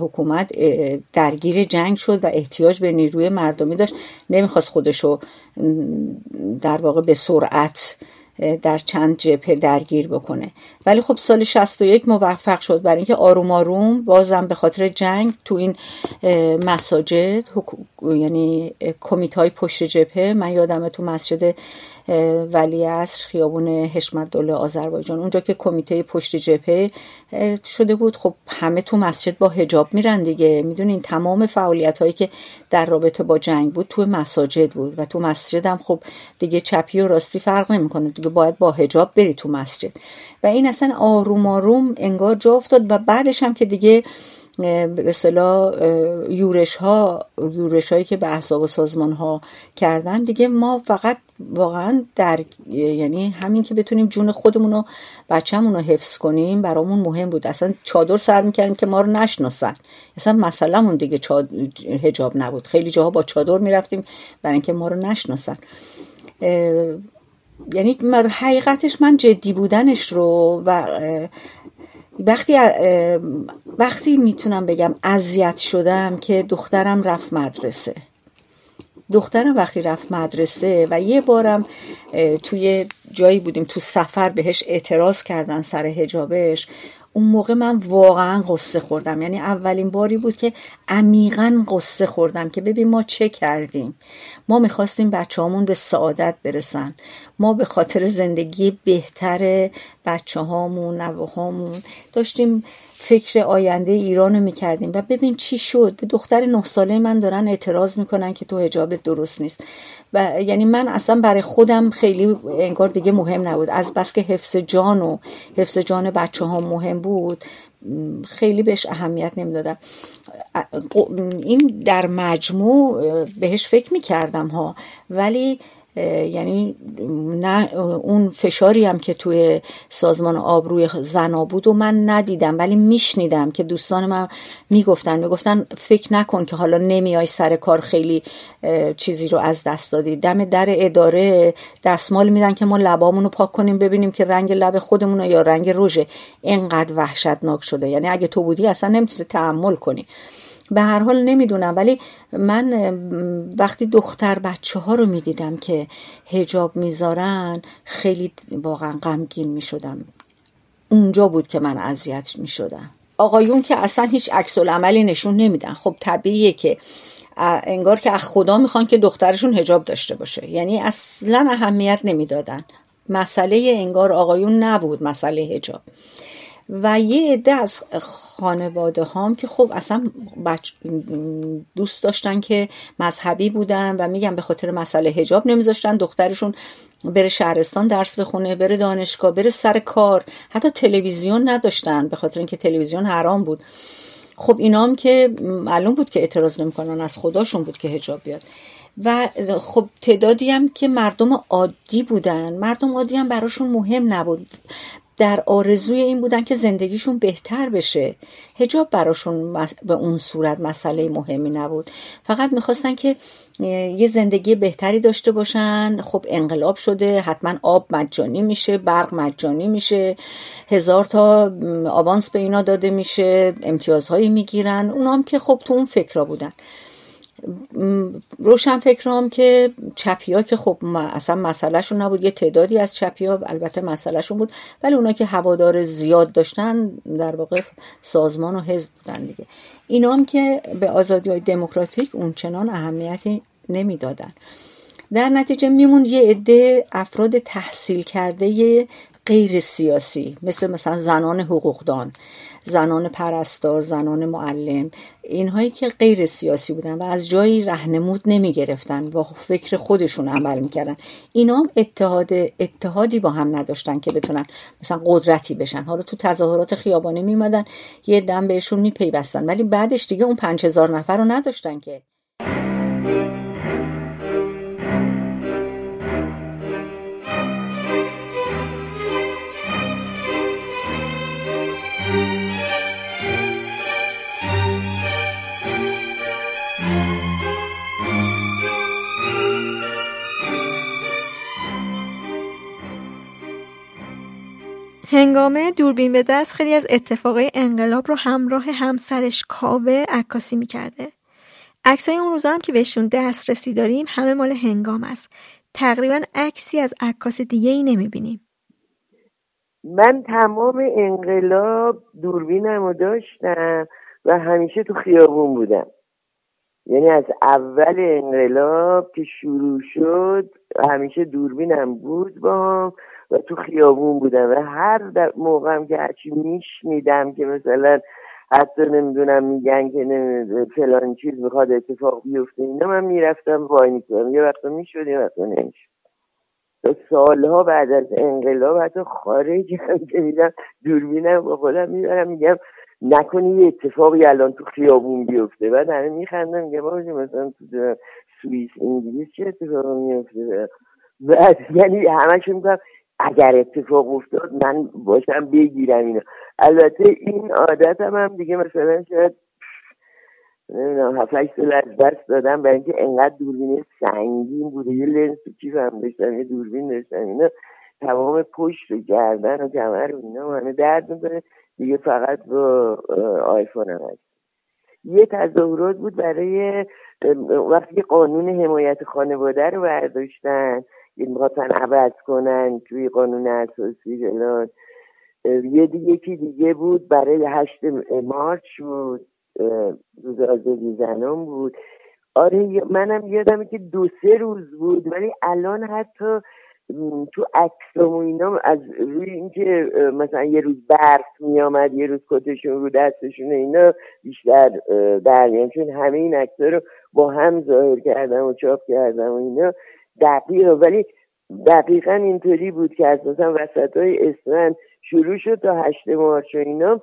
حکومت درگیر جنگ شد و احتیاج به نیروی مردمی داشت. نمی‌خواست خودشو در واقع به سرعت در چند جبهه درگیر بکنه. ولی خب سال 61 موفق شد. برای اینکه آروم آروم بازم به خاطر جنگ تو این مساجد یعنی کمیته های پشت جبهه من یادمه تو مسجد ولی اصر خیابون حشمت دوله آذربایجان اونجا که کمیته پشت جبهه شده بود. خب همه تو مسجد با هجاب میرن دیگه. می‌دونین تمام فعالیت هایی که در رابطه با جنگ بود تو مساجد بود و تو مسجد هم خب دیگه چپی و راستی فرق نمی‌کنه. دیگه باید با هجاب بری تو مسجد. و این اصلا آروم آروم انگار جا افتاد و بعدش هم که دیگه به اصطلاح یورش ها یورش هایی که به احساب و سازمان ها کردن دیگه ما فقط واقعا در یعنی همین که بتونیم جون خودمون و بچه‌مون رو حفظ کنیم برامون مهم بود. اصلا چادر سر می‌کردیم که ما رو نشناسن. اصلا مسئلهمون دیگه چاد... هجاب نبود. خیلی جاها با چادر می‌رفتیم برای اینکه ما رو نشناسن. یعنی حقیقتش من جدی بودنش رو و وقتی وقتی می‌تونم بگم اذیت شدم که دخترم رفت مدرسه. دخترم وقتی رفت مدرسه و یه بارم توی جایی بودیم تو سفر بهش اعتراض کردن سر هجابش اون موقع من واقعا قصه خوردم. یعنی اولین باری بود که عمیقا قصه خوردم که ببین ما چه کردیم. ما می‌خواستیم بچه همون به سعادت برسن. ما به خاطر زندگی بهتر بچه هامون نوه داشتیم فکر آینده ایران رو می‌کردیم. و ببین چی شد؟ به دختر نه ساله من دارن اعتراض می‌کنن که تو هجابت درست نیست. و یعنی من اصلا برای خودم خیلی انگار دیگه مهم نبود. از بس که حفظ جان و حفظ جان بچه ها مهم بود خیلی بهش اهمیت نمی‌دادم. این در مجموع بهش فکر می‌کردم ها. ولی یعنی نه اون فشاری هم که توی سازمان آبروی زنا بود و من ندیدم ولی میشنیدم که دوستان من می‌گفتن می‌گفتن فکر نکن که حالا نمیای سر کار خیلی چیزی رو از دست دادی. دم در اداره دستمال میدن که ما لبامون رو پاک کنیم ببینیم که رنگ لب خودمون یا رنگ رژه. اینقدر وحشتناک شده. یعنی اگه تو بودی اصلا نمی‌تونی تحمل کنی. به هر حال نمی‌دونم ولی من وقتی دختر بچه ها رو می‌دیدم که هجاب می‌ذارن خیلی واقعا غمگین می‌شدم. اونجا بود که من اذیت می‌شدم. آقایون که اصلا هیچ عکس عملی نشون نمیدن. خب طبیعیه که انگار که از خدا می‌خوان که دخترشون هجاب داشته باشه. یعنی اصلا اهمیت نمی‌دادن. مسئله انگار آقایون نبود مسئله هجاب و یه عده از خانواده هام که خب اصلا بچ... دوست داشتن که مذهبی بودن و میگم به خاطر مسئله هجاب نمیذاشتن دخترشون بره شهرستان درس بخونه بره دانشگاه بره سر کار. حتی تلویزیون نداشتن به خاطر اینکه تلویزیون حرام بود. خب اینام که معلوم بود که اعتراض نمی‌کنن از خداشون بود که هجاب بیاد. و خب تعدادی هم که مردم عادی بودن. مردم عادی هم براشون مهم نبود. در آرزوی این بودن که زندگیشون بهتر بشه. هجاب براشون به اون صورت مسئله مهمی نبود. فقط می‌خواستن که یه زندگی بهتری داشته باشن. خب انقلاب شده حتما آب مجانی میشه برق مجانی میشه هزار تا آوانس به اینا داده میشه امتیازهایی می‌گیرن. اونام که خب تو اون فکرها بودن. روشن فکرام که چپی ها که خب اصلا مسئلهشون نبود یه تعدادی از چپی ها البته مسئلهشون بود ولی اونا که هوادار زیاد داشتن در واقع سازمان و حزب بودن دیگه. اینا هم که به آزادی های دموکراتیک اونچنان اهمیتی نمی‌دادن. در نتیجه میموند یه عده افراد تحصیل کرده غیر سیاسی مثل مثلا زنان حقوقدان زنان پرستار زنان معلم اینهایی که غیر سیاسی بودن و از جایی رهنمود نمی گرفتن و فکر خودشون عمل می‌کردن. اینا هم اتحاد اتحادی با هم نداشتن که بتونن مثلا قدرتی بشن. حالا تو تظاهرات خیابانی میمدن یه دم بهشون میپیوستن. ولی بعدش دیگه اون پنج هزار نفر رو نداشتن که. هنگامه دوربین به دست خیلی از اتفاقای انقلاب رو همراه همسرش کاوه عکاسی می‌کرده. عکسای اون روزا هم که بهشون دسترسی داریم همه مال هنگام است. تقریبا عکسی از عکاس دیگه ای نمی‌بینیم. من تمام انقلاب دوربینم رو داشتم و همیشه تو خیابون بودم یعنی از اول انقلاب که شروع شد همیشه دوربینم بود با و تو خیابون بودم و هر موقعم که هرچی میشنیدم که مثلا حتی نمی‌دونم میگن که فلان چیز می‌خواد اتفاق بیفته اینا من می‌رفتم وای می‌کنم یه وقتا می‌شد یه وقتا نمی‌شد. سالها بعد از انقلاب حتی خارج هم که میدم دوربینم با خودم می‌برم میگم نکنی یه اتفاقی الان تو خیابون بیفته. بعد همه میخندم میگم مثلا تو سوئیس انگلیس چه اتفاقی میفته بعد یعنی همش میگم اگر اتفاق افتاد من باشم بگیرم اینا البته این عادت هم, دیگه مثلا شاید نمی‌دونم هفت سال از دست دادم برای اینکه انقدر دوربین سنگین بوده یه لنس تو کیفم داشتم یه دوربین داشتم. اینا تمام پشت و گردن و کمر و اینا همه درد می‌کنه. دیگه فقط با آیفون هم هست. یه تظاهرات بود برای وقتی قانون حمایت خانواده رو برداشتن می‌خواستن عوض کنن توی قانون اساسی فلان یه دیگه یکی دیگه بود برای هشت مارچ بود روز آزادی زنان بود. آره منم یادمه که دو سه روز بود. ولی الان حتی تو عکسام و اینا از روی اینکه مثلا یه روز برف میامد یه روز کتشون رو دستشون اینا بیشتر در چون همه این عکسا رو با هم ظاهر کردم و چاپ کردم و اینا. دقیق ولی دقیقا اینطوری بود که اساسا وسط های اسفند شروع شد تا هشت مارچ و اینا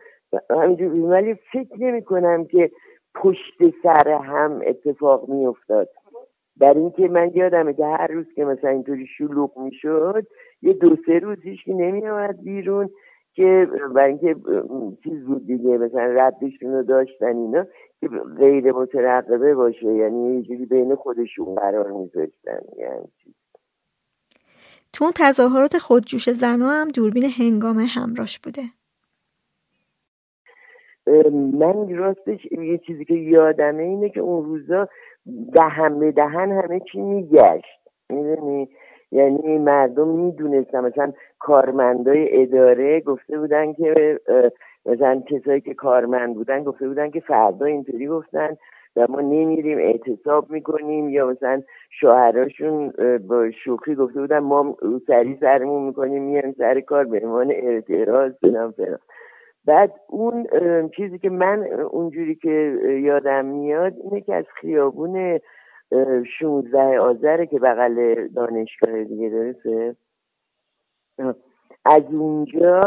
همینجور ولی فکر نمی کنم که پشت سر هم اتفاق می افتاد. در اینکه من یادمه که هر روز که مثلا اینطوری شلوغ می شد یه دو سه روز که نمی آمد بیرون. که برای اینکه چیز بود دیگه مثلا ردشون رو داشتن اینا که غیر مترقبه باشه. یعنی یه جوری بین خودشون قرار میذاشتن. یعنی تو اون تظاهرات خودجوش زنا هم دوربین هنگام همراش بوده. من راستش یه چیزی که یادمه اینه که اون روزا دهن به دهن همه چی میگشت. می‌دونی؟ یعنی مردم می‌دونستن. مثلا کارمندای اداره گفته بودن که مثلا کسایی که کارمند بودن گفته بودن که فردا اینطوری گفتن و ما نمیریم اعتصاب می‌کنیم. یا مثلا شوهراشون با شوخی گفته بودن ما سری سرمون می‌کنیم میایم سر کار به عنوان اعتراض فلان. بعد اون چیزی که من اونجوری که یادم میاد اینه که از خیابون 16 آذره که بغل دانشگاه دیگه درسته؟ از اونجا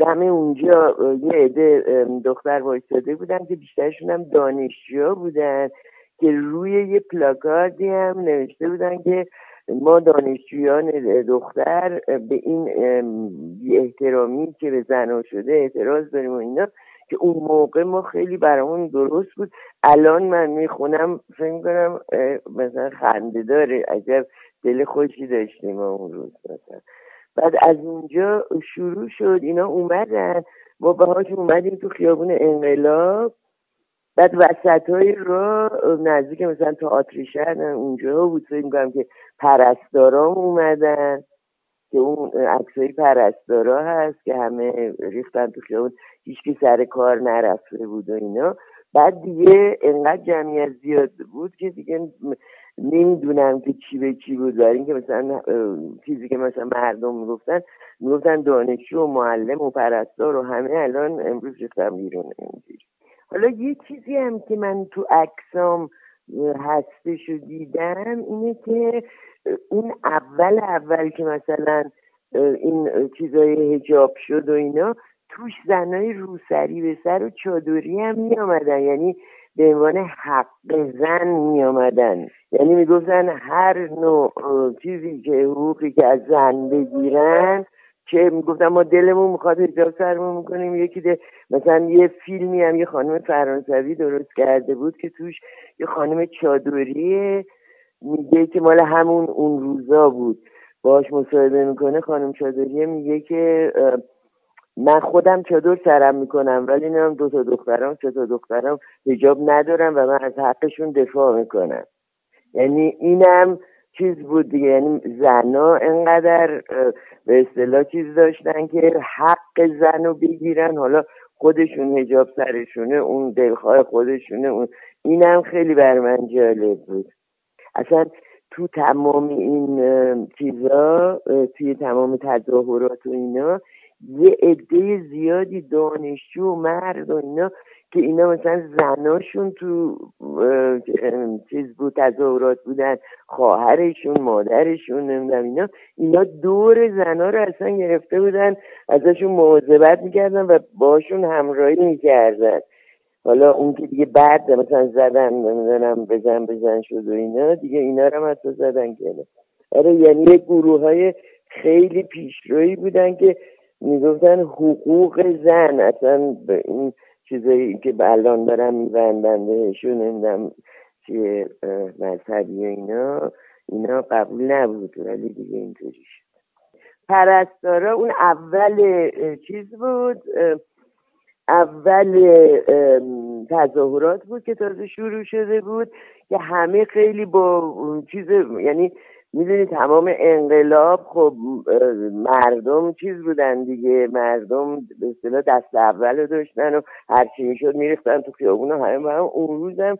دم اونجا یه عده دختر وایستاده بودن که بیشترشون هم دانشجو بودن که روی یه پلاکاردی هم نوشته بودن که ما دانشجویان دختر به این احترامی که به زنها شده اعتراض داریم و اینا که اون موقع ما خیلی برامون درست بود. الان من می‌خونم فکر می‌کنم مثلا خنده داره. عجب دل خوشی داشتیم اون روز مثلا. بعد از اونجا شروع شد. اینا اومدن. ما باهاش اومدیم تو خیابون انقلاب. بعد وسط های را نزدیک مثلا تئاتر شهر اونجا بود. فکر می‌کنم که پرستارام اومدن که اون عکسای پرستارا هست که همه ریختن تو خیابون. هیچکی سر کار نرفته بود و اینا. بعد دیگه انقدر جمعیت زیاد بود که دیگه نمی‌دونم که چی به چی بود. برای اینکه مثلا چیزی که مثلا مردم می‌گفتن می‌گفتن دانشجو و معلم و پرستار و همه الان امروز ریختن بیرون اینجوری. حالا یه چیزی هم که من تو عکسام هستش رو دیدم اینه که اون اول اول که مثلا این چیزای هجاب شد و اینا توش زنای روسری به سر و چادری هم می آمدن یعنی به عنوان حق زن می آمدن یعنی می‌گفتن هر نوع چیزی که حقوقی که از زن بگیرن که می‌گفتن ما دلمون می‌خواد حجاب سرمون می‌کنیم یکی ده مثلا یه فیلمی هم یه خانم فرانسوی درست کرده بود که توش یه خانم چادریه میگه که مال همون اون روزا بود. باش مصاحبه می‌کنه خانم چادریه میگه که من خودم چادر سرم می‌کنم ولی نمیم دو تا دخترم سه تا دخترم حجاب ندارم و من از حقشون دفاع می‌کنم. یعنی اینم چیز بود دیگه یعنی زنا انقدر به اصطلاح چیز داشتن که حق زن رو بگیرن. حالا خودشون هجاب سرشونه اون دلخواه خودشونه اون اینم خیلی بر من جالب بود. اصلا تو تمام این چیزا توی تمام تظاهرات و اینا یه عده زیادی دانشجو و مرد و اینا که اینا مثلا زناشون تو چیز بود تظاهرات بودن خواهرشون مادرشون نمی‌دونم اینا اینا دور زنا رو اصلا گرفته بودن ازشون مواظبت می‌کردن و باشون همراهی می‌کردن. حالا اون که دیگه بعد مثلا زدن نمی‌دونم بزن بزن شد و اینا دیگه اینا رو هم زدن که آره یعنی یک گروه های خیلی پیشرویی بودن که می‌گفتن حقوق زن اصلا به این چیزایی که الان دارم میبندن بهشون نمی‌دونم چیه مذهبی اینا اینا قبول نبود ولی دیگه اینطوری شد. پرستارا اون اول چیز بود اول تظاهرات بود که تازه شروع شده بود که همه خیلی با چیز یعنی می‌دونی تمام انقلاب خب مردم چیز بودن دیگه. مردم به اصطلاح دست اول رو داشتن و هرچی می‌شد میریختن تو خیابون همه هم اون روزم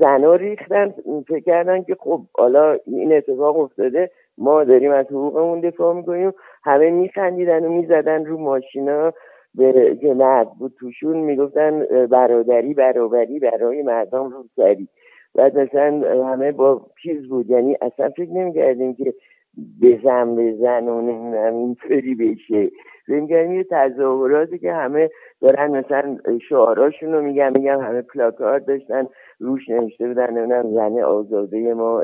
زنا ریختن. فکر کردن که خب حالا این اتفاق افتاده. ما داریم از حقوقمون دفاع می‌کنیم. همه میخندیدن و می‌زدن رو ماشینا. به که مرد بود توشون می‌گفتن برادری برابری برای مردم روسری. بعد مثلا همه با چیز بود. یعنی اصلا فکر نمی‌کردیم که بزن بزن و نمی‌دونم اینطوری بشه. فکر یه تظاهراتی که همه دارن مثلا شعاراشون رو میگن میگم همه پلاکارد داشتن روش نوشته بودن نمی‌دونم زن آزاده ما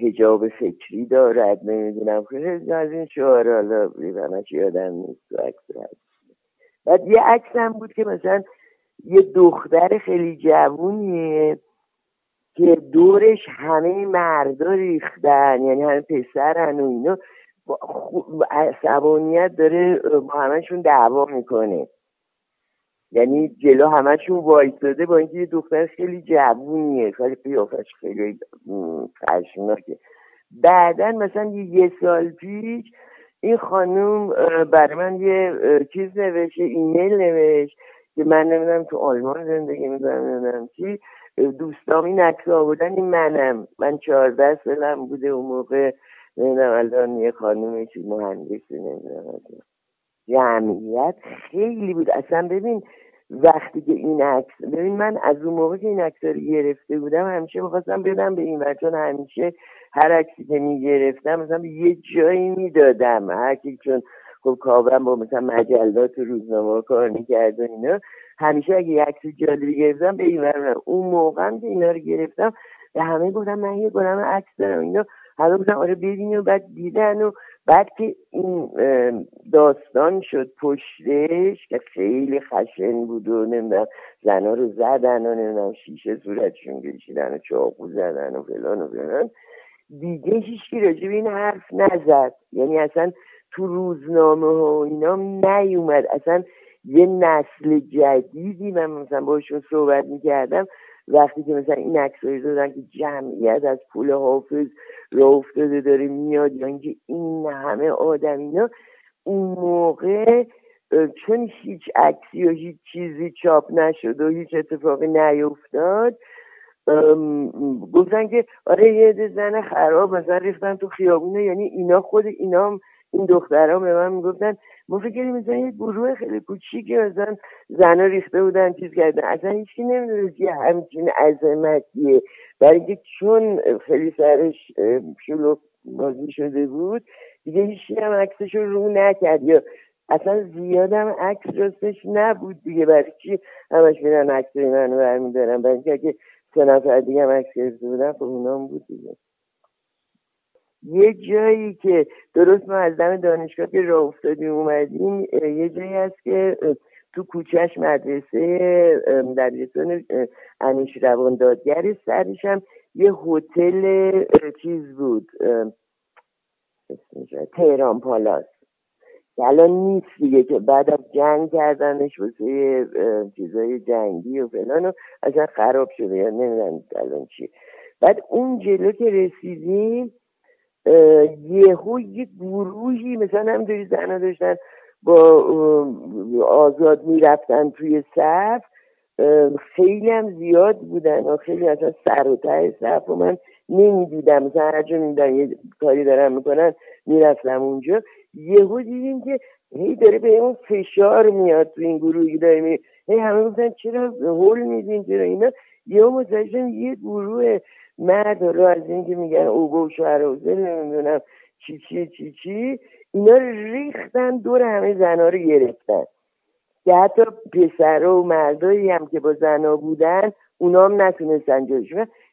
هجاب فکری دارد نمی‌دونم. خیلی از این شعار حالا همش یادم نیست تو عکس. بعد یه عکس هم بود که مثلا یه دختر خیلی جوونیه. که دورش همه مردا ریختن یعنی همه پسرن و اینا. عصبانیت داره با همشون دعوا می‌کنه. یعنی جلو همشون وایستاده با اینکه یه دختر خیلی جوونیه. خیلی قیافش خیلی خشمناکه. بعدا مثلا یه سال پیش این خانم برای من یه چیز نوشت ایمیل نوشت که من نمی‌دونم تو آلمان زندگی می‌کنم نمی‌دونم چی؟ دوستام این عکس آوردن این منم. من چهارده سالم بوده اون موقع. نمی‌دونم الان یه خانم چی مهندسی نمی‌دونم. جمعیت خیلی بود. اصلا ببین وقتی که این عکس ببین من از اون موقع که این عکس رو گرفته بودم همیشه می‌خواستم بدم به این چون همیشه هر عکسی که می‌گرفتم مثلا یه جایی می‌دادم. هر چون خب کابرم با مثلا مجلات و روزنامه کار می‌کرد و اینا. همیشه اگه یه عکس جالبی گرفتم به این اون موقع که اینا رو گرفتم به همه گفتم من یه گلم عکس دارم اینا. همه گفتن آره ببینی و بعد دیدن و بعد که این داستان شد پشتش که خیلی خشن بود و نمی‌دونم زنا رو زدن و نمی‌دونم شیشه صورتشون کشیدن و چاقو زدن و فلان و فلان. دیگه هیچکی راجع به این حرف نزد. یعنی اصلا تو روزنامه ها اینا نیومد. اصلا یه نسل جدیدی من مثلا باشون صحبت می‌کردم وقتی که مثلا این عکسایی دادن که جمعیت از پول حافظ را افتاده داره میاد یا اینکه این همه آدم اینا اون موقع چون هیچ عکسی و هیچ چیزی چاپ نشد و هیچ اتفاقی نیفتاد گفتن که آره یه زن خراب مثلا ریختن تو خیابونه یعنی اینا خود اینا این دخترها به من می‌گفتن ما فکر مثلا یه گروه خیلی کوچیکی مثلا زنها ریخته بودن چیز کردن. اصلا هیچی نمی‌دونست یه همچین عظمتیه. برای اینکه چون خیلی سرش شلوغ بازی شده بود دیگه هیچی هم عکسش رو رو نکرد. یا اصلا زیادم عکس راستش نبود دیگه. برای چی همش میرن عکس منو برمیدارن؟ برای اینکه اگه سه نفر دیگه هم عکس گرفته بودن خب اونام بود دیگه. یه جایی که درست ما از دم دانشگاه که راه افتادیم اومدیم یه جایی هست که تو کوچهش مدرسه دبیرستان انیش روان دادگر سرش هم یه هتل چیز بود تهران پالاس. که الان نیست دیگه که بعد از جنگ کردنش واسه چیزای جنگی و فلان و اصلا خراب شده یا نمی‌دونم الان چی بعد اون جلو که رسیدیم یهو یه گروهی مثلا همینطوری زنها داشتن با آزاد می‌رفتن توی صف خیلی هم زیاد بودن و خیلی اصلا سر و ته صف و من نمی‌دیدم. مثلا هر جا میدن یه کاری دارن می‌کنن می‌رفتم اونجا. یهو دیدیم که هی داره به اون فشار میاد تو این گروهی داره می هی همه گفتن چرا هول میدین چرا اینا؟ یهو متوجه یه گروه مرد رو از اینکه میگن اوگو و شوهر نمی‌دونم چی چی چی چی اینا ریختن دور همه زنها رو گرفتن. که حتی پسر و مردایی هم که با زنها بودن اونا هم نتونستن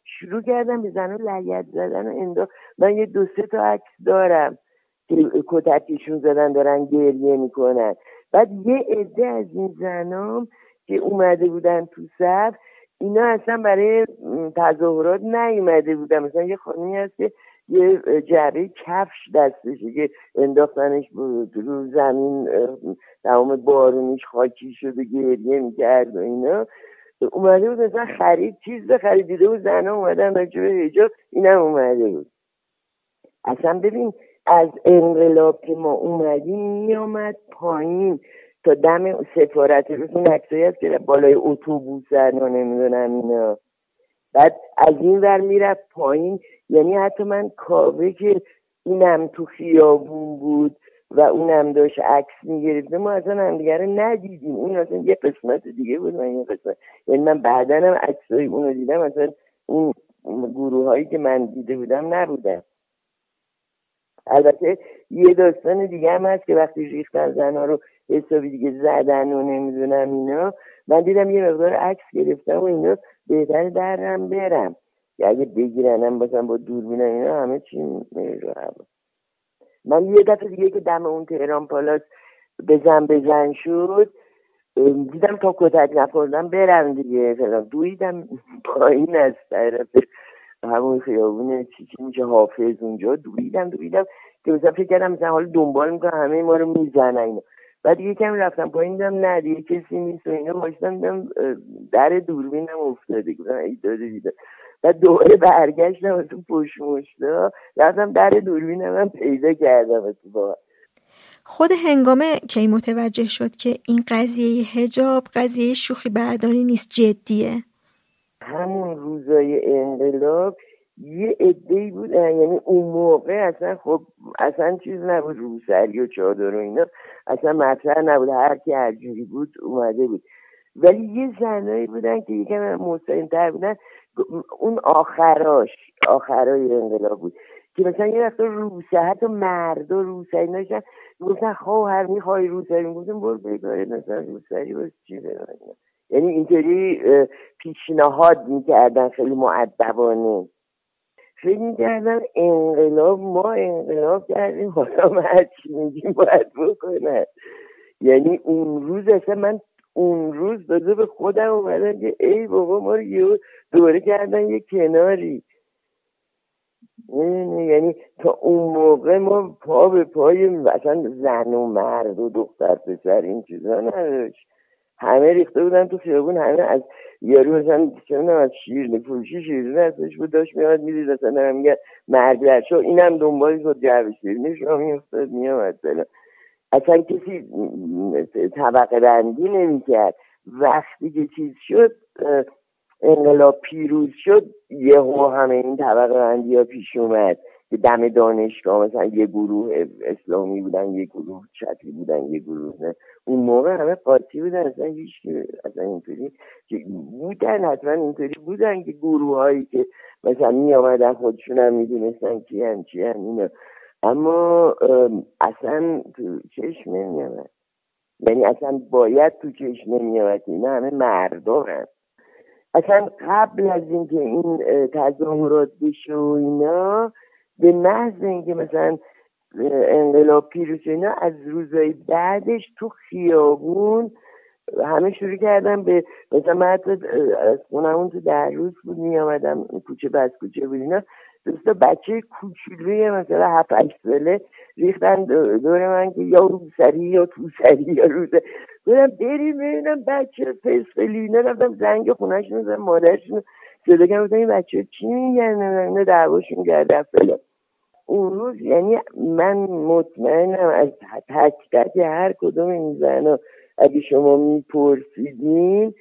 شروع کردم به زنها لگت زدن و اندا. من یه دو سه تا عکس دارم که کتکشون زدن دارن گریه می‌کنن. بعد یه عده از این زنام که اومده بودن تو صف اینا اصلا برای تظاهرات نیومده بودن. مثلا یه خانمی هست که یه جعبه کفش دستشه که انداختنش رو زمین تمام بارونیش خاکی شده گریه می‌کرد و اینا. اومده بود مثلا خرید چیز خرید. دیده بود زنها اومدن راجع به حجاب اینم اومده بود. اصلا ببین از انقلاب که ما اومدیم میامد پایین. تا دم سفارت روز این عکسایی هست که بالای اتوبوس و نمی‌دونم اینا. بعد از این ور می‌رفت پایین. یعنی حتی من کاوه که اینم تو خیابون بود و اونم داشت عکس می‌گرفته ما اصلا همدیگه رو ندیدیم. اون اصلا یه قسمت دیگه بود. من یه قسمت یعنی من بعدا هم عکسای اونو دیدم. اصلا اون گروه هایی که من دیده بودم نبودم البته یه داستان دیگه هم هست که وقتی ریختن زنها رو حسابی دیگه زدن و نمی‌دونم اینا. من دیدم یه مقدار عکس گرفتم و اینا. بهتر درم برم. که اگه بگیرنم باشم با دوربینم اینا همه چی رو من یه دفعه دیگه که دم اون تهران پالاس بزن بزن شد دیدم تا کتک نخوردم برم دیگه. فلان دویدم پایین از طرف همون خیابون چی چی میشه حافظ اونجا. دویدم دویدم. که مثلا فکر کردم مثلا حالا دنبال می‌کنم همه ما رو می‌زنن اینا. بعد یه کمی رفتم پایین دیدم نه دیگه کسی نیست و اینا. باشتم دیدم در دوربینم افتاده. گفتم ای داده دیدم بعد دوباره برگشتم تو پشت مشتا. رفتم در دوربینم هم پیدا کردم اتفاقا. خود هنگامه کی متوجه شد که این قضیه هجاب قضیه شوخی برداری نیست جدیه؟ همون روزای انقلاب یه عده بود یعنی اون موقع اصلا خب اصلا چیز نبود روسری و چادر و اینا اصلا مطرح نبود هر کی هر جوری بود اومده بود. ولی یه زنایی بودن که یکم مستقیم تر بودن اون آخراش آخرای انقلاب بود که مثلا یه وقتا روسه حتی مرد و روسری اینا گفتن خواهر می‌خوای روسری گفتم برو بگاره مثلا روسری باز چی یعنی اینطوری پیشنهاد می‌کردن خیلی معدبانه. فکر می‌کردم انقلاب ما انقلاب کردیم حالا ما هر چی میگیم باید بکنن. یعنی اون روز اصلا من اون روز داده به خودم اومدم که ای بابا ما رو یه دوره کردن یه کناری. یعنی تا اون موقع ما پا به پای مثلا زن و مرد و دختر پسر این چیزا نداشت. همه ریخته بودن تو خیابون همه از یارو مثلا چه از شیر فروشی شیرینی هستش بود داشت میاد می‌دید مثلا دارم میگه مرد برشو اینم دنبالی بود جعب شیرینی شما میافتاد میامد اصلا کسی طبقه بندی نمی‌کرد. وقتی که چیز شد انقلاب پیروز شد یهو همه این طبقه بندی ها پیش اومد. که دم دانشگاه مثلا یه گروه اسلامی بودن یه گروه چپی بودن یه گروه نه. اون موقع همه قاطی بودن اصلا هیچ اصلا اینطوری بودن حتما اینطوری بودن که گروه هایی که مثلا می آمدن خودشون هم می‌دونستن کی هم چی هم اینا. اما اصلا تو چشم نمی آمد یعنی اصلا باید تو چشم نمی آمد اینا همه مردم هم. اصلا قبل از اینکه این تظاهرات بشه و اینا به محض اینکه مثلا انقلاب پیروز اینا از روزهای بعدش تو خیابون همه شروع کردم به مثلا من حتی از خونمون تو در روز بود می آمدم کوچه بس کوچه بود اینا. دوستا بچه کوچولوی مثلا هفت هشت ساله ریختن دور من که یا روسری یا توسری یا روزه بودم بریم ببینم بچه فسفلی اینا رفتم زنگ خونهشون زدم مادرشون صدا کردم این بچه چی میگن اینا دعواشون کرده فلان اون روز یعنی من مطمئنم از تک تک هر کدوم این زنها اگه شما میپرسیدین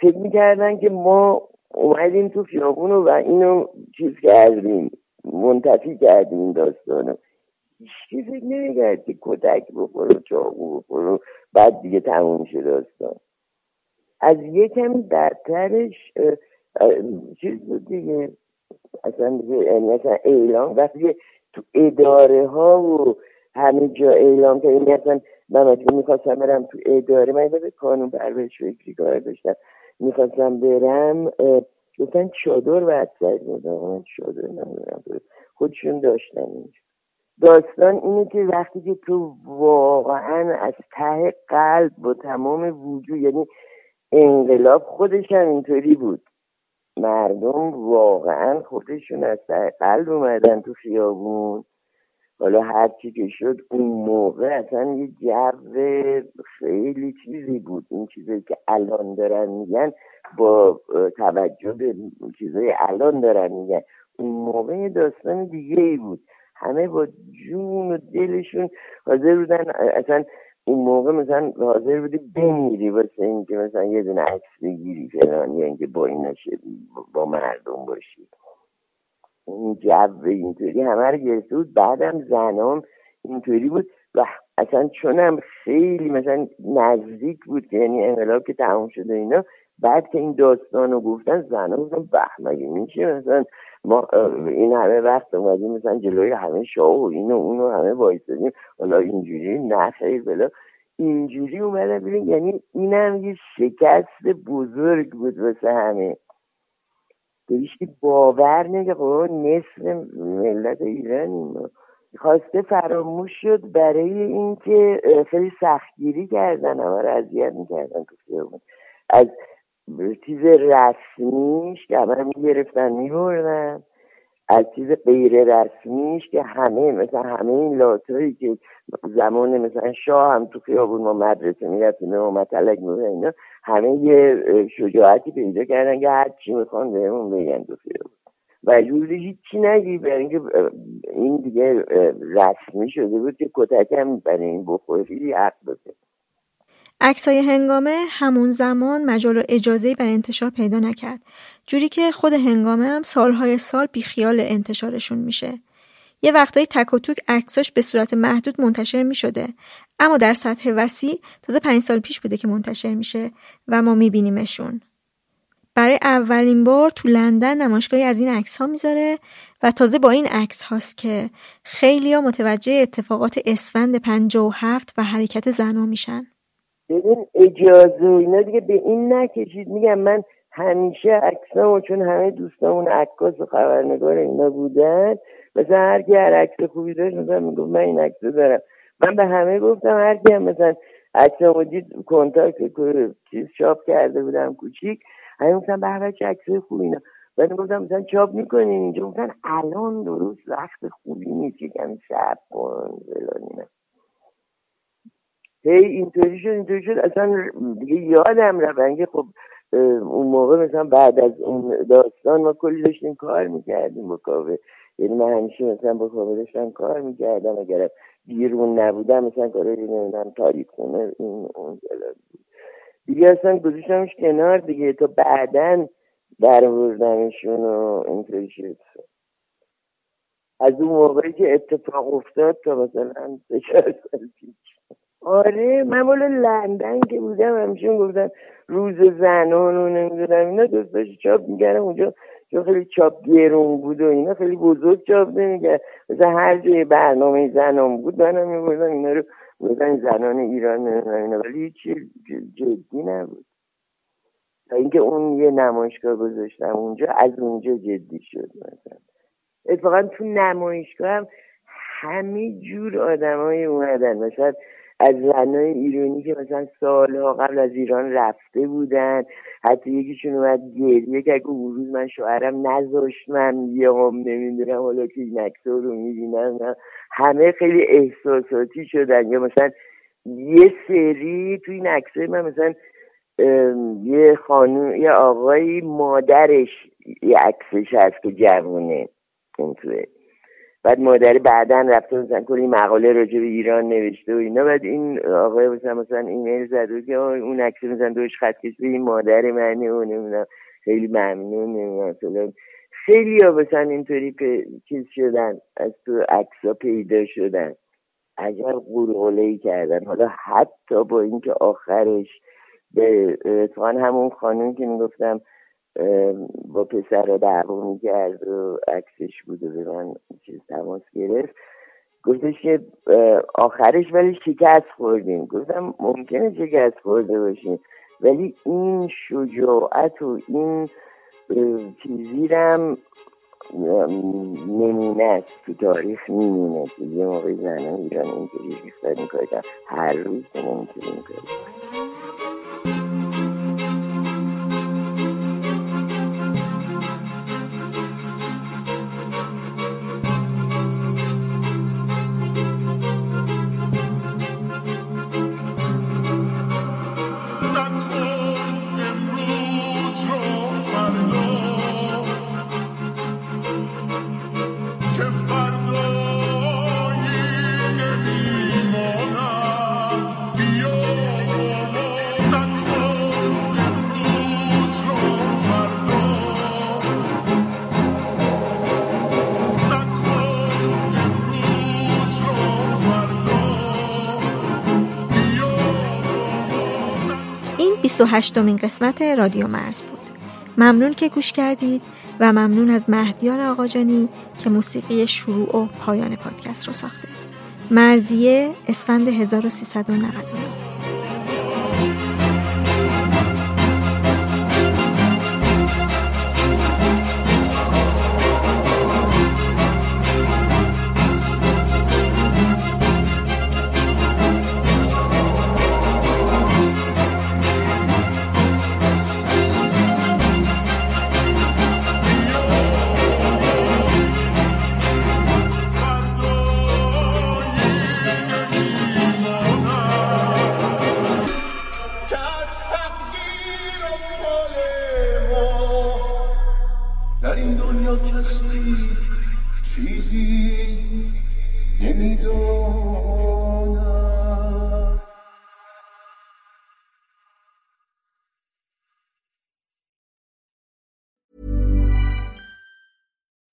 فکر می‌کردن که ما اومدیم تو خیابون و اینو چیز کردیم منتفی کردیم داستانو. هیچکی فکر نمی‌کرد که کتک بخور و چاقو بخور و بعد دیگه تموم شد داستان. از یه کمی بدترش چیز بود دیگه. اصلا یعنی اصلا اعلام وقتی تو اداره ها و همه جا اعلام که یعنی اصلا من می‌خواستم برم تو اداره من به کانون پرورش فکری کار داشتم. می‌خواستم برم گفتن چادر وسط بودم چادر نمی‌دونم خودشون داشتن اینجا. داستان اینه که وقتی که تو واقعا از ته قلب با تمام وجود یعنی انقلاب خودش هم اینطوری بود. مردم واقعا خودشون از ته قلب اومدن تو خیابون. حالا هر چی که شد اون موقع اصلا یه جو خیلی چیزی بود. این چیزی که الان دارن میگن با توجه به چیزای الان دارن میگن. اون موقع داستان دیگه ای بود. همه با جون و دلشون حاضر بودن اصلا اون موقع مثلا حاضر بودی بمیری واسه اینکه مثلا یه دونه عکس بگیری فلان یا اینکه با این با مردم باشی. این جو اینطوری همه رو گرفته بود. بعدم زنام اینطوری بود و اصلا چونم خیلی مثلا نزدیک بود که یعنی انقلاب که تمام شده اینا بعد که این داستان رو گفتن زنها گفتن میشه مثلا ما این همه وقت اومدیم مثلا جلوی همه شاه و اینو اونو همه وایسادیم. حالا اینجوری نه خیلی بلا. اینجوری اومدن ببین یعنی اینم یه شکست بزرگ بود واسه همه. که باور نگه خب نصف ملت ایران خواسته فراموش شد برای اینکه خیلی سختگیری کردن همه رو اذیت می‌کردن تو خیابون از چیز رسمیش که همه می‌گرفتن میبردن. از چیز غیر رسمیش که همه مثلا همه این لاتایی که زمان مثلا شاه هم تو خیابون ما مدرسه می‌رفتیم و مطلق اینا همه یه شجاعتی پیدا کردن که هر چی می‌خوان بهمون بگن تو خیابون. و جوری هیچی نگی برای اینکه این دیگه رسمی شده بود که کتک هم برای این بخوری حق بده. عکسای هنگامه همون زمان مجال و اجازه برای انتشار پیدا نکرد. جوری که خود هنگامه هم سالهای سال بیخیال انتشارشون میشه. یه وقتایی تک و توک عکساش به صورت محدود منتشر می شده اما در سطح وسیع تازه پنج سال پیش بوده که منتشر میشه و ما میبینیمشون. برای اولین بار تو لندن نمایشگاهی از این عکس ها می‌ذاره و تازه با این عکس هاست که خیلی متوجه اتفاقات اسفند هفت و حرکت زنا میشن. ببین اجازه و اینا دیگه به این نکشید. میگم من همیشه عکسامو چون همه دوستامون عکاس و خبرنگار اینا بودن مثلا هر کی هر عکس خوبی داشت مثلا می‌گفت من این عکس دارم. من به همه گفتم هر کی هم مثلا عکسامو دید کنتاکت چیز چاپ کرده بودم کوچیک همه گفتم به چه عکس خوبی اینا. بعد گفتم مثلا چاپ می‌کنین اینجا؟ گفتن الان درست وقت خوبی نیست یکم شب کن فلان هی اینطوری شد اینطوری شد. اصلا دیگه یادم رفت. خب اون موقع مثلا بعد از اون داستان ما کلی داشتیم کار می‌کردیم با کاوه. یعنی من همیشه مثلا با کاوه داشتم کار می‌کردم. اگر بیرون نبودم مثلا کارای نمی‌دونم تاریخ خونه این اون دیگه اصلا گذاشتمش کنار دیگه تا بعدا در و اینطوری شد. از اون موقعی که اتفاق افتاد تا مثلا سه سال پیش. آره من مال لندن که بودم همیشه گفتن روز زنان و نمی‌دونم اینا دوستاش چاپ میگردم اونجا چون خیلی چاپ گرون بود و اینا خیلی بزرگ چاپ نمیگرد مثلا هر جای برنامه زنان بود منم میبردم اینا رو بودن زنان ایران اینا ولی هیچی جدی نبود. تا اینکه اون یه نمایشگاه گذاشتم اونجا از اونجا جدی شد مثلا. اتفاقا تو نمایشگاه هم همه جور آدمای اومدن. مثلا از زنای ایرانی که مثلا سالها قبل از ایران رفته بودن حتی یکیشون اومد گریه که اگه روز من شوهرم نذاشت من بیام نمی‌دونم حالا که این اکتا رو می‌بینم همه خیلی احساساتی شدن. یا مثلا یه سری توی این عکسای من مثلا یه خانم یه آقایی مادرش یه عکسش هست که جوونه. این توه. بعد مادر بعدا رفته مثلا کلی مقاله راجع به ایران نوشته و اینا. بعد این آقای مثلا مثلا ایمیل زده که اون عکس مثلا دوش خط به این مادر منه و نمی‌دونم خیلی ممنون نمی‌دونم خیلی ها مثلا اینطوری چیز شدن از تو عکس پیدا شدن. عجب قرقله ای کردن. حالا حتی با اینکه آخرش به اتفاقا همون خانم که می‌گفتم با پسر رو دعوا می‌کرد و عکسش بود و به من چیز تماس گرفت. گفتش که آخرش ولی شکست خوردیم. گفتم ممکنه شکست خورده باشیم. ولی این شجاعت و این چیزی رم نمونه است. تو تاریخ میمونه. که یه موقع زنان ایران اینطوری ریختن این هر روز نمی‌تونیم این هشتمین قسمت رادیو مرز بود. ممنون که گوش کردید و ممنون از مهدیار آقاجانی که موسیقی شروع و پایان پادکست رو ساخته. مرزیه اسفند 1399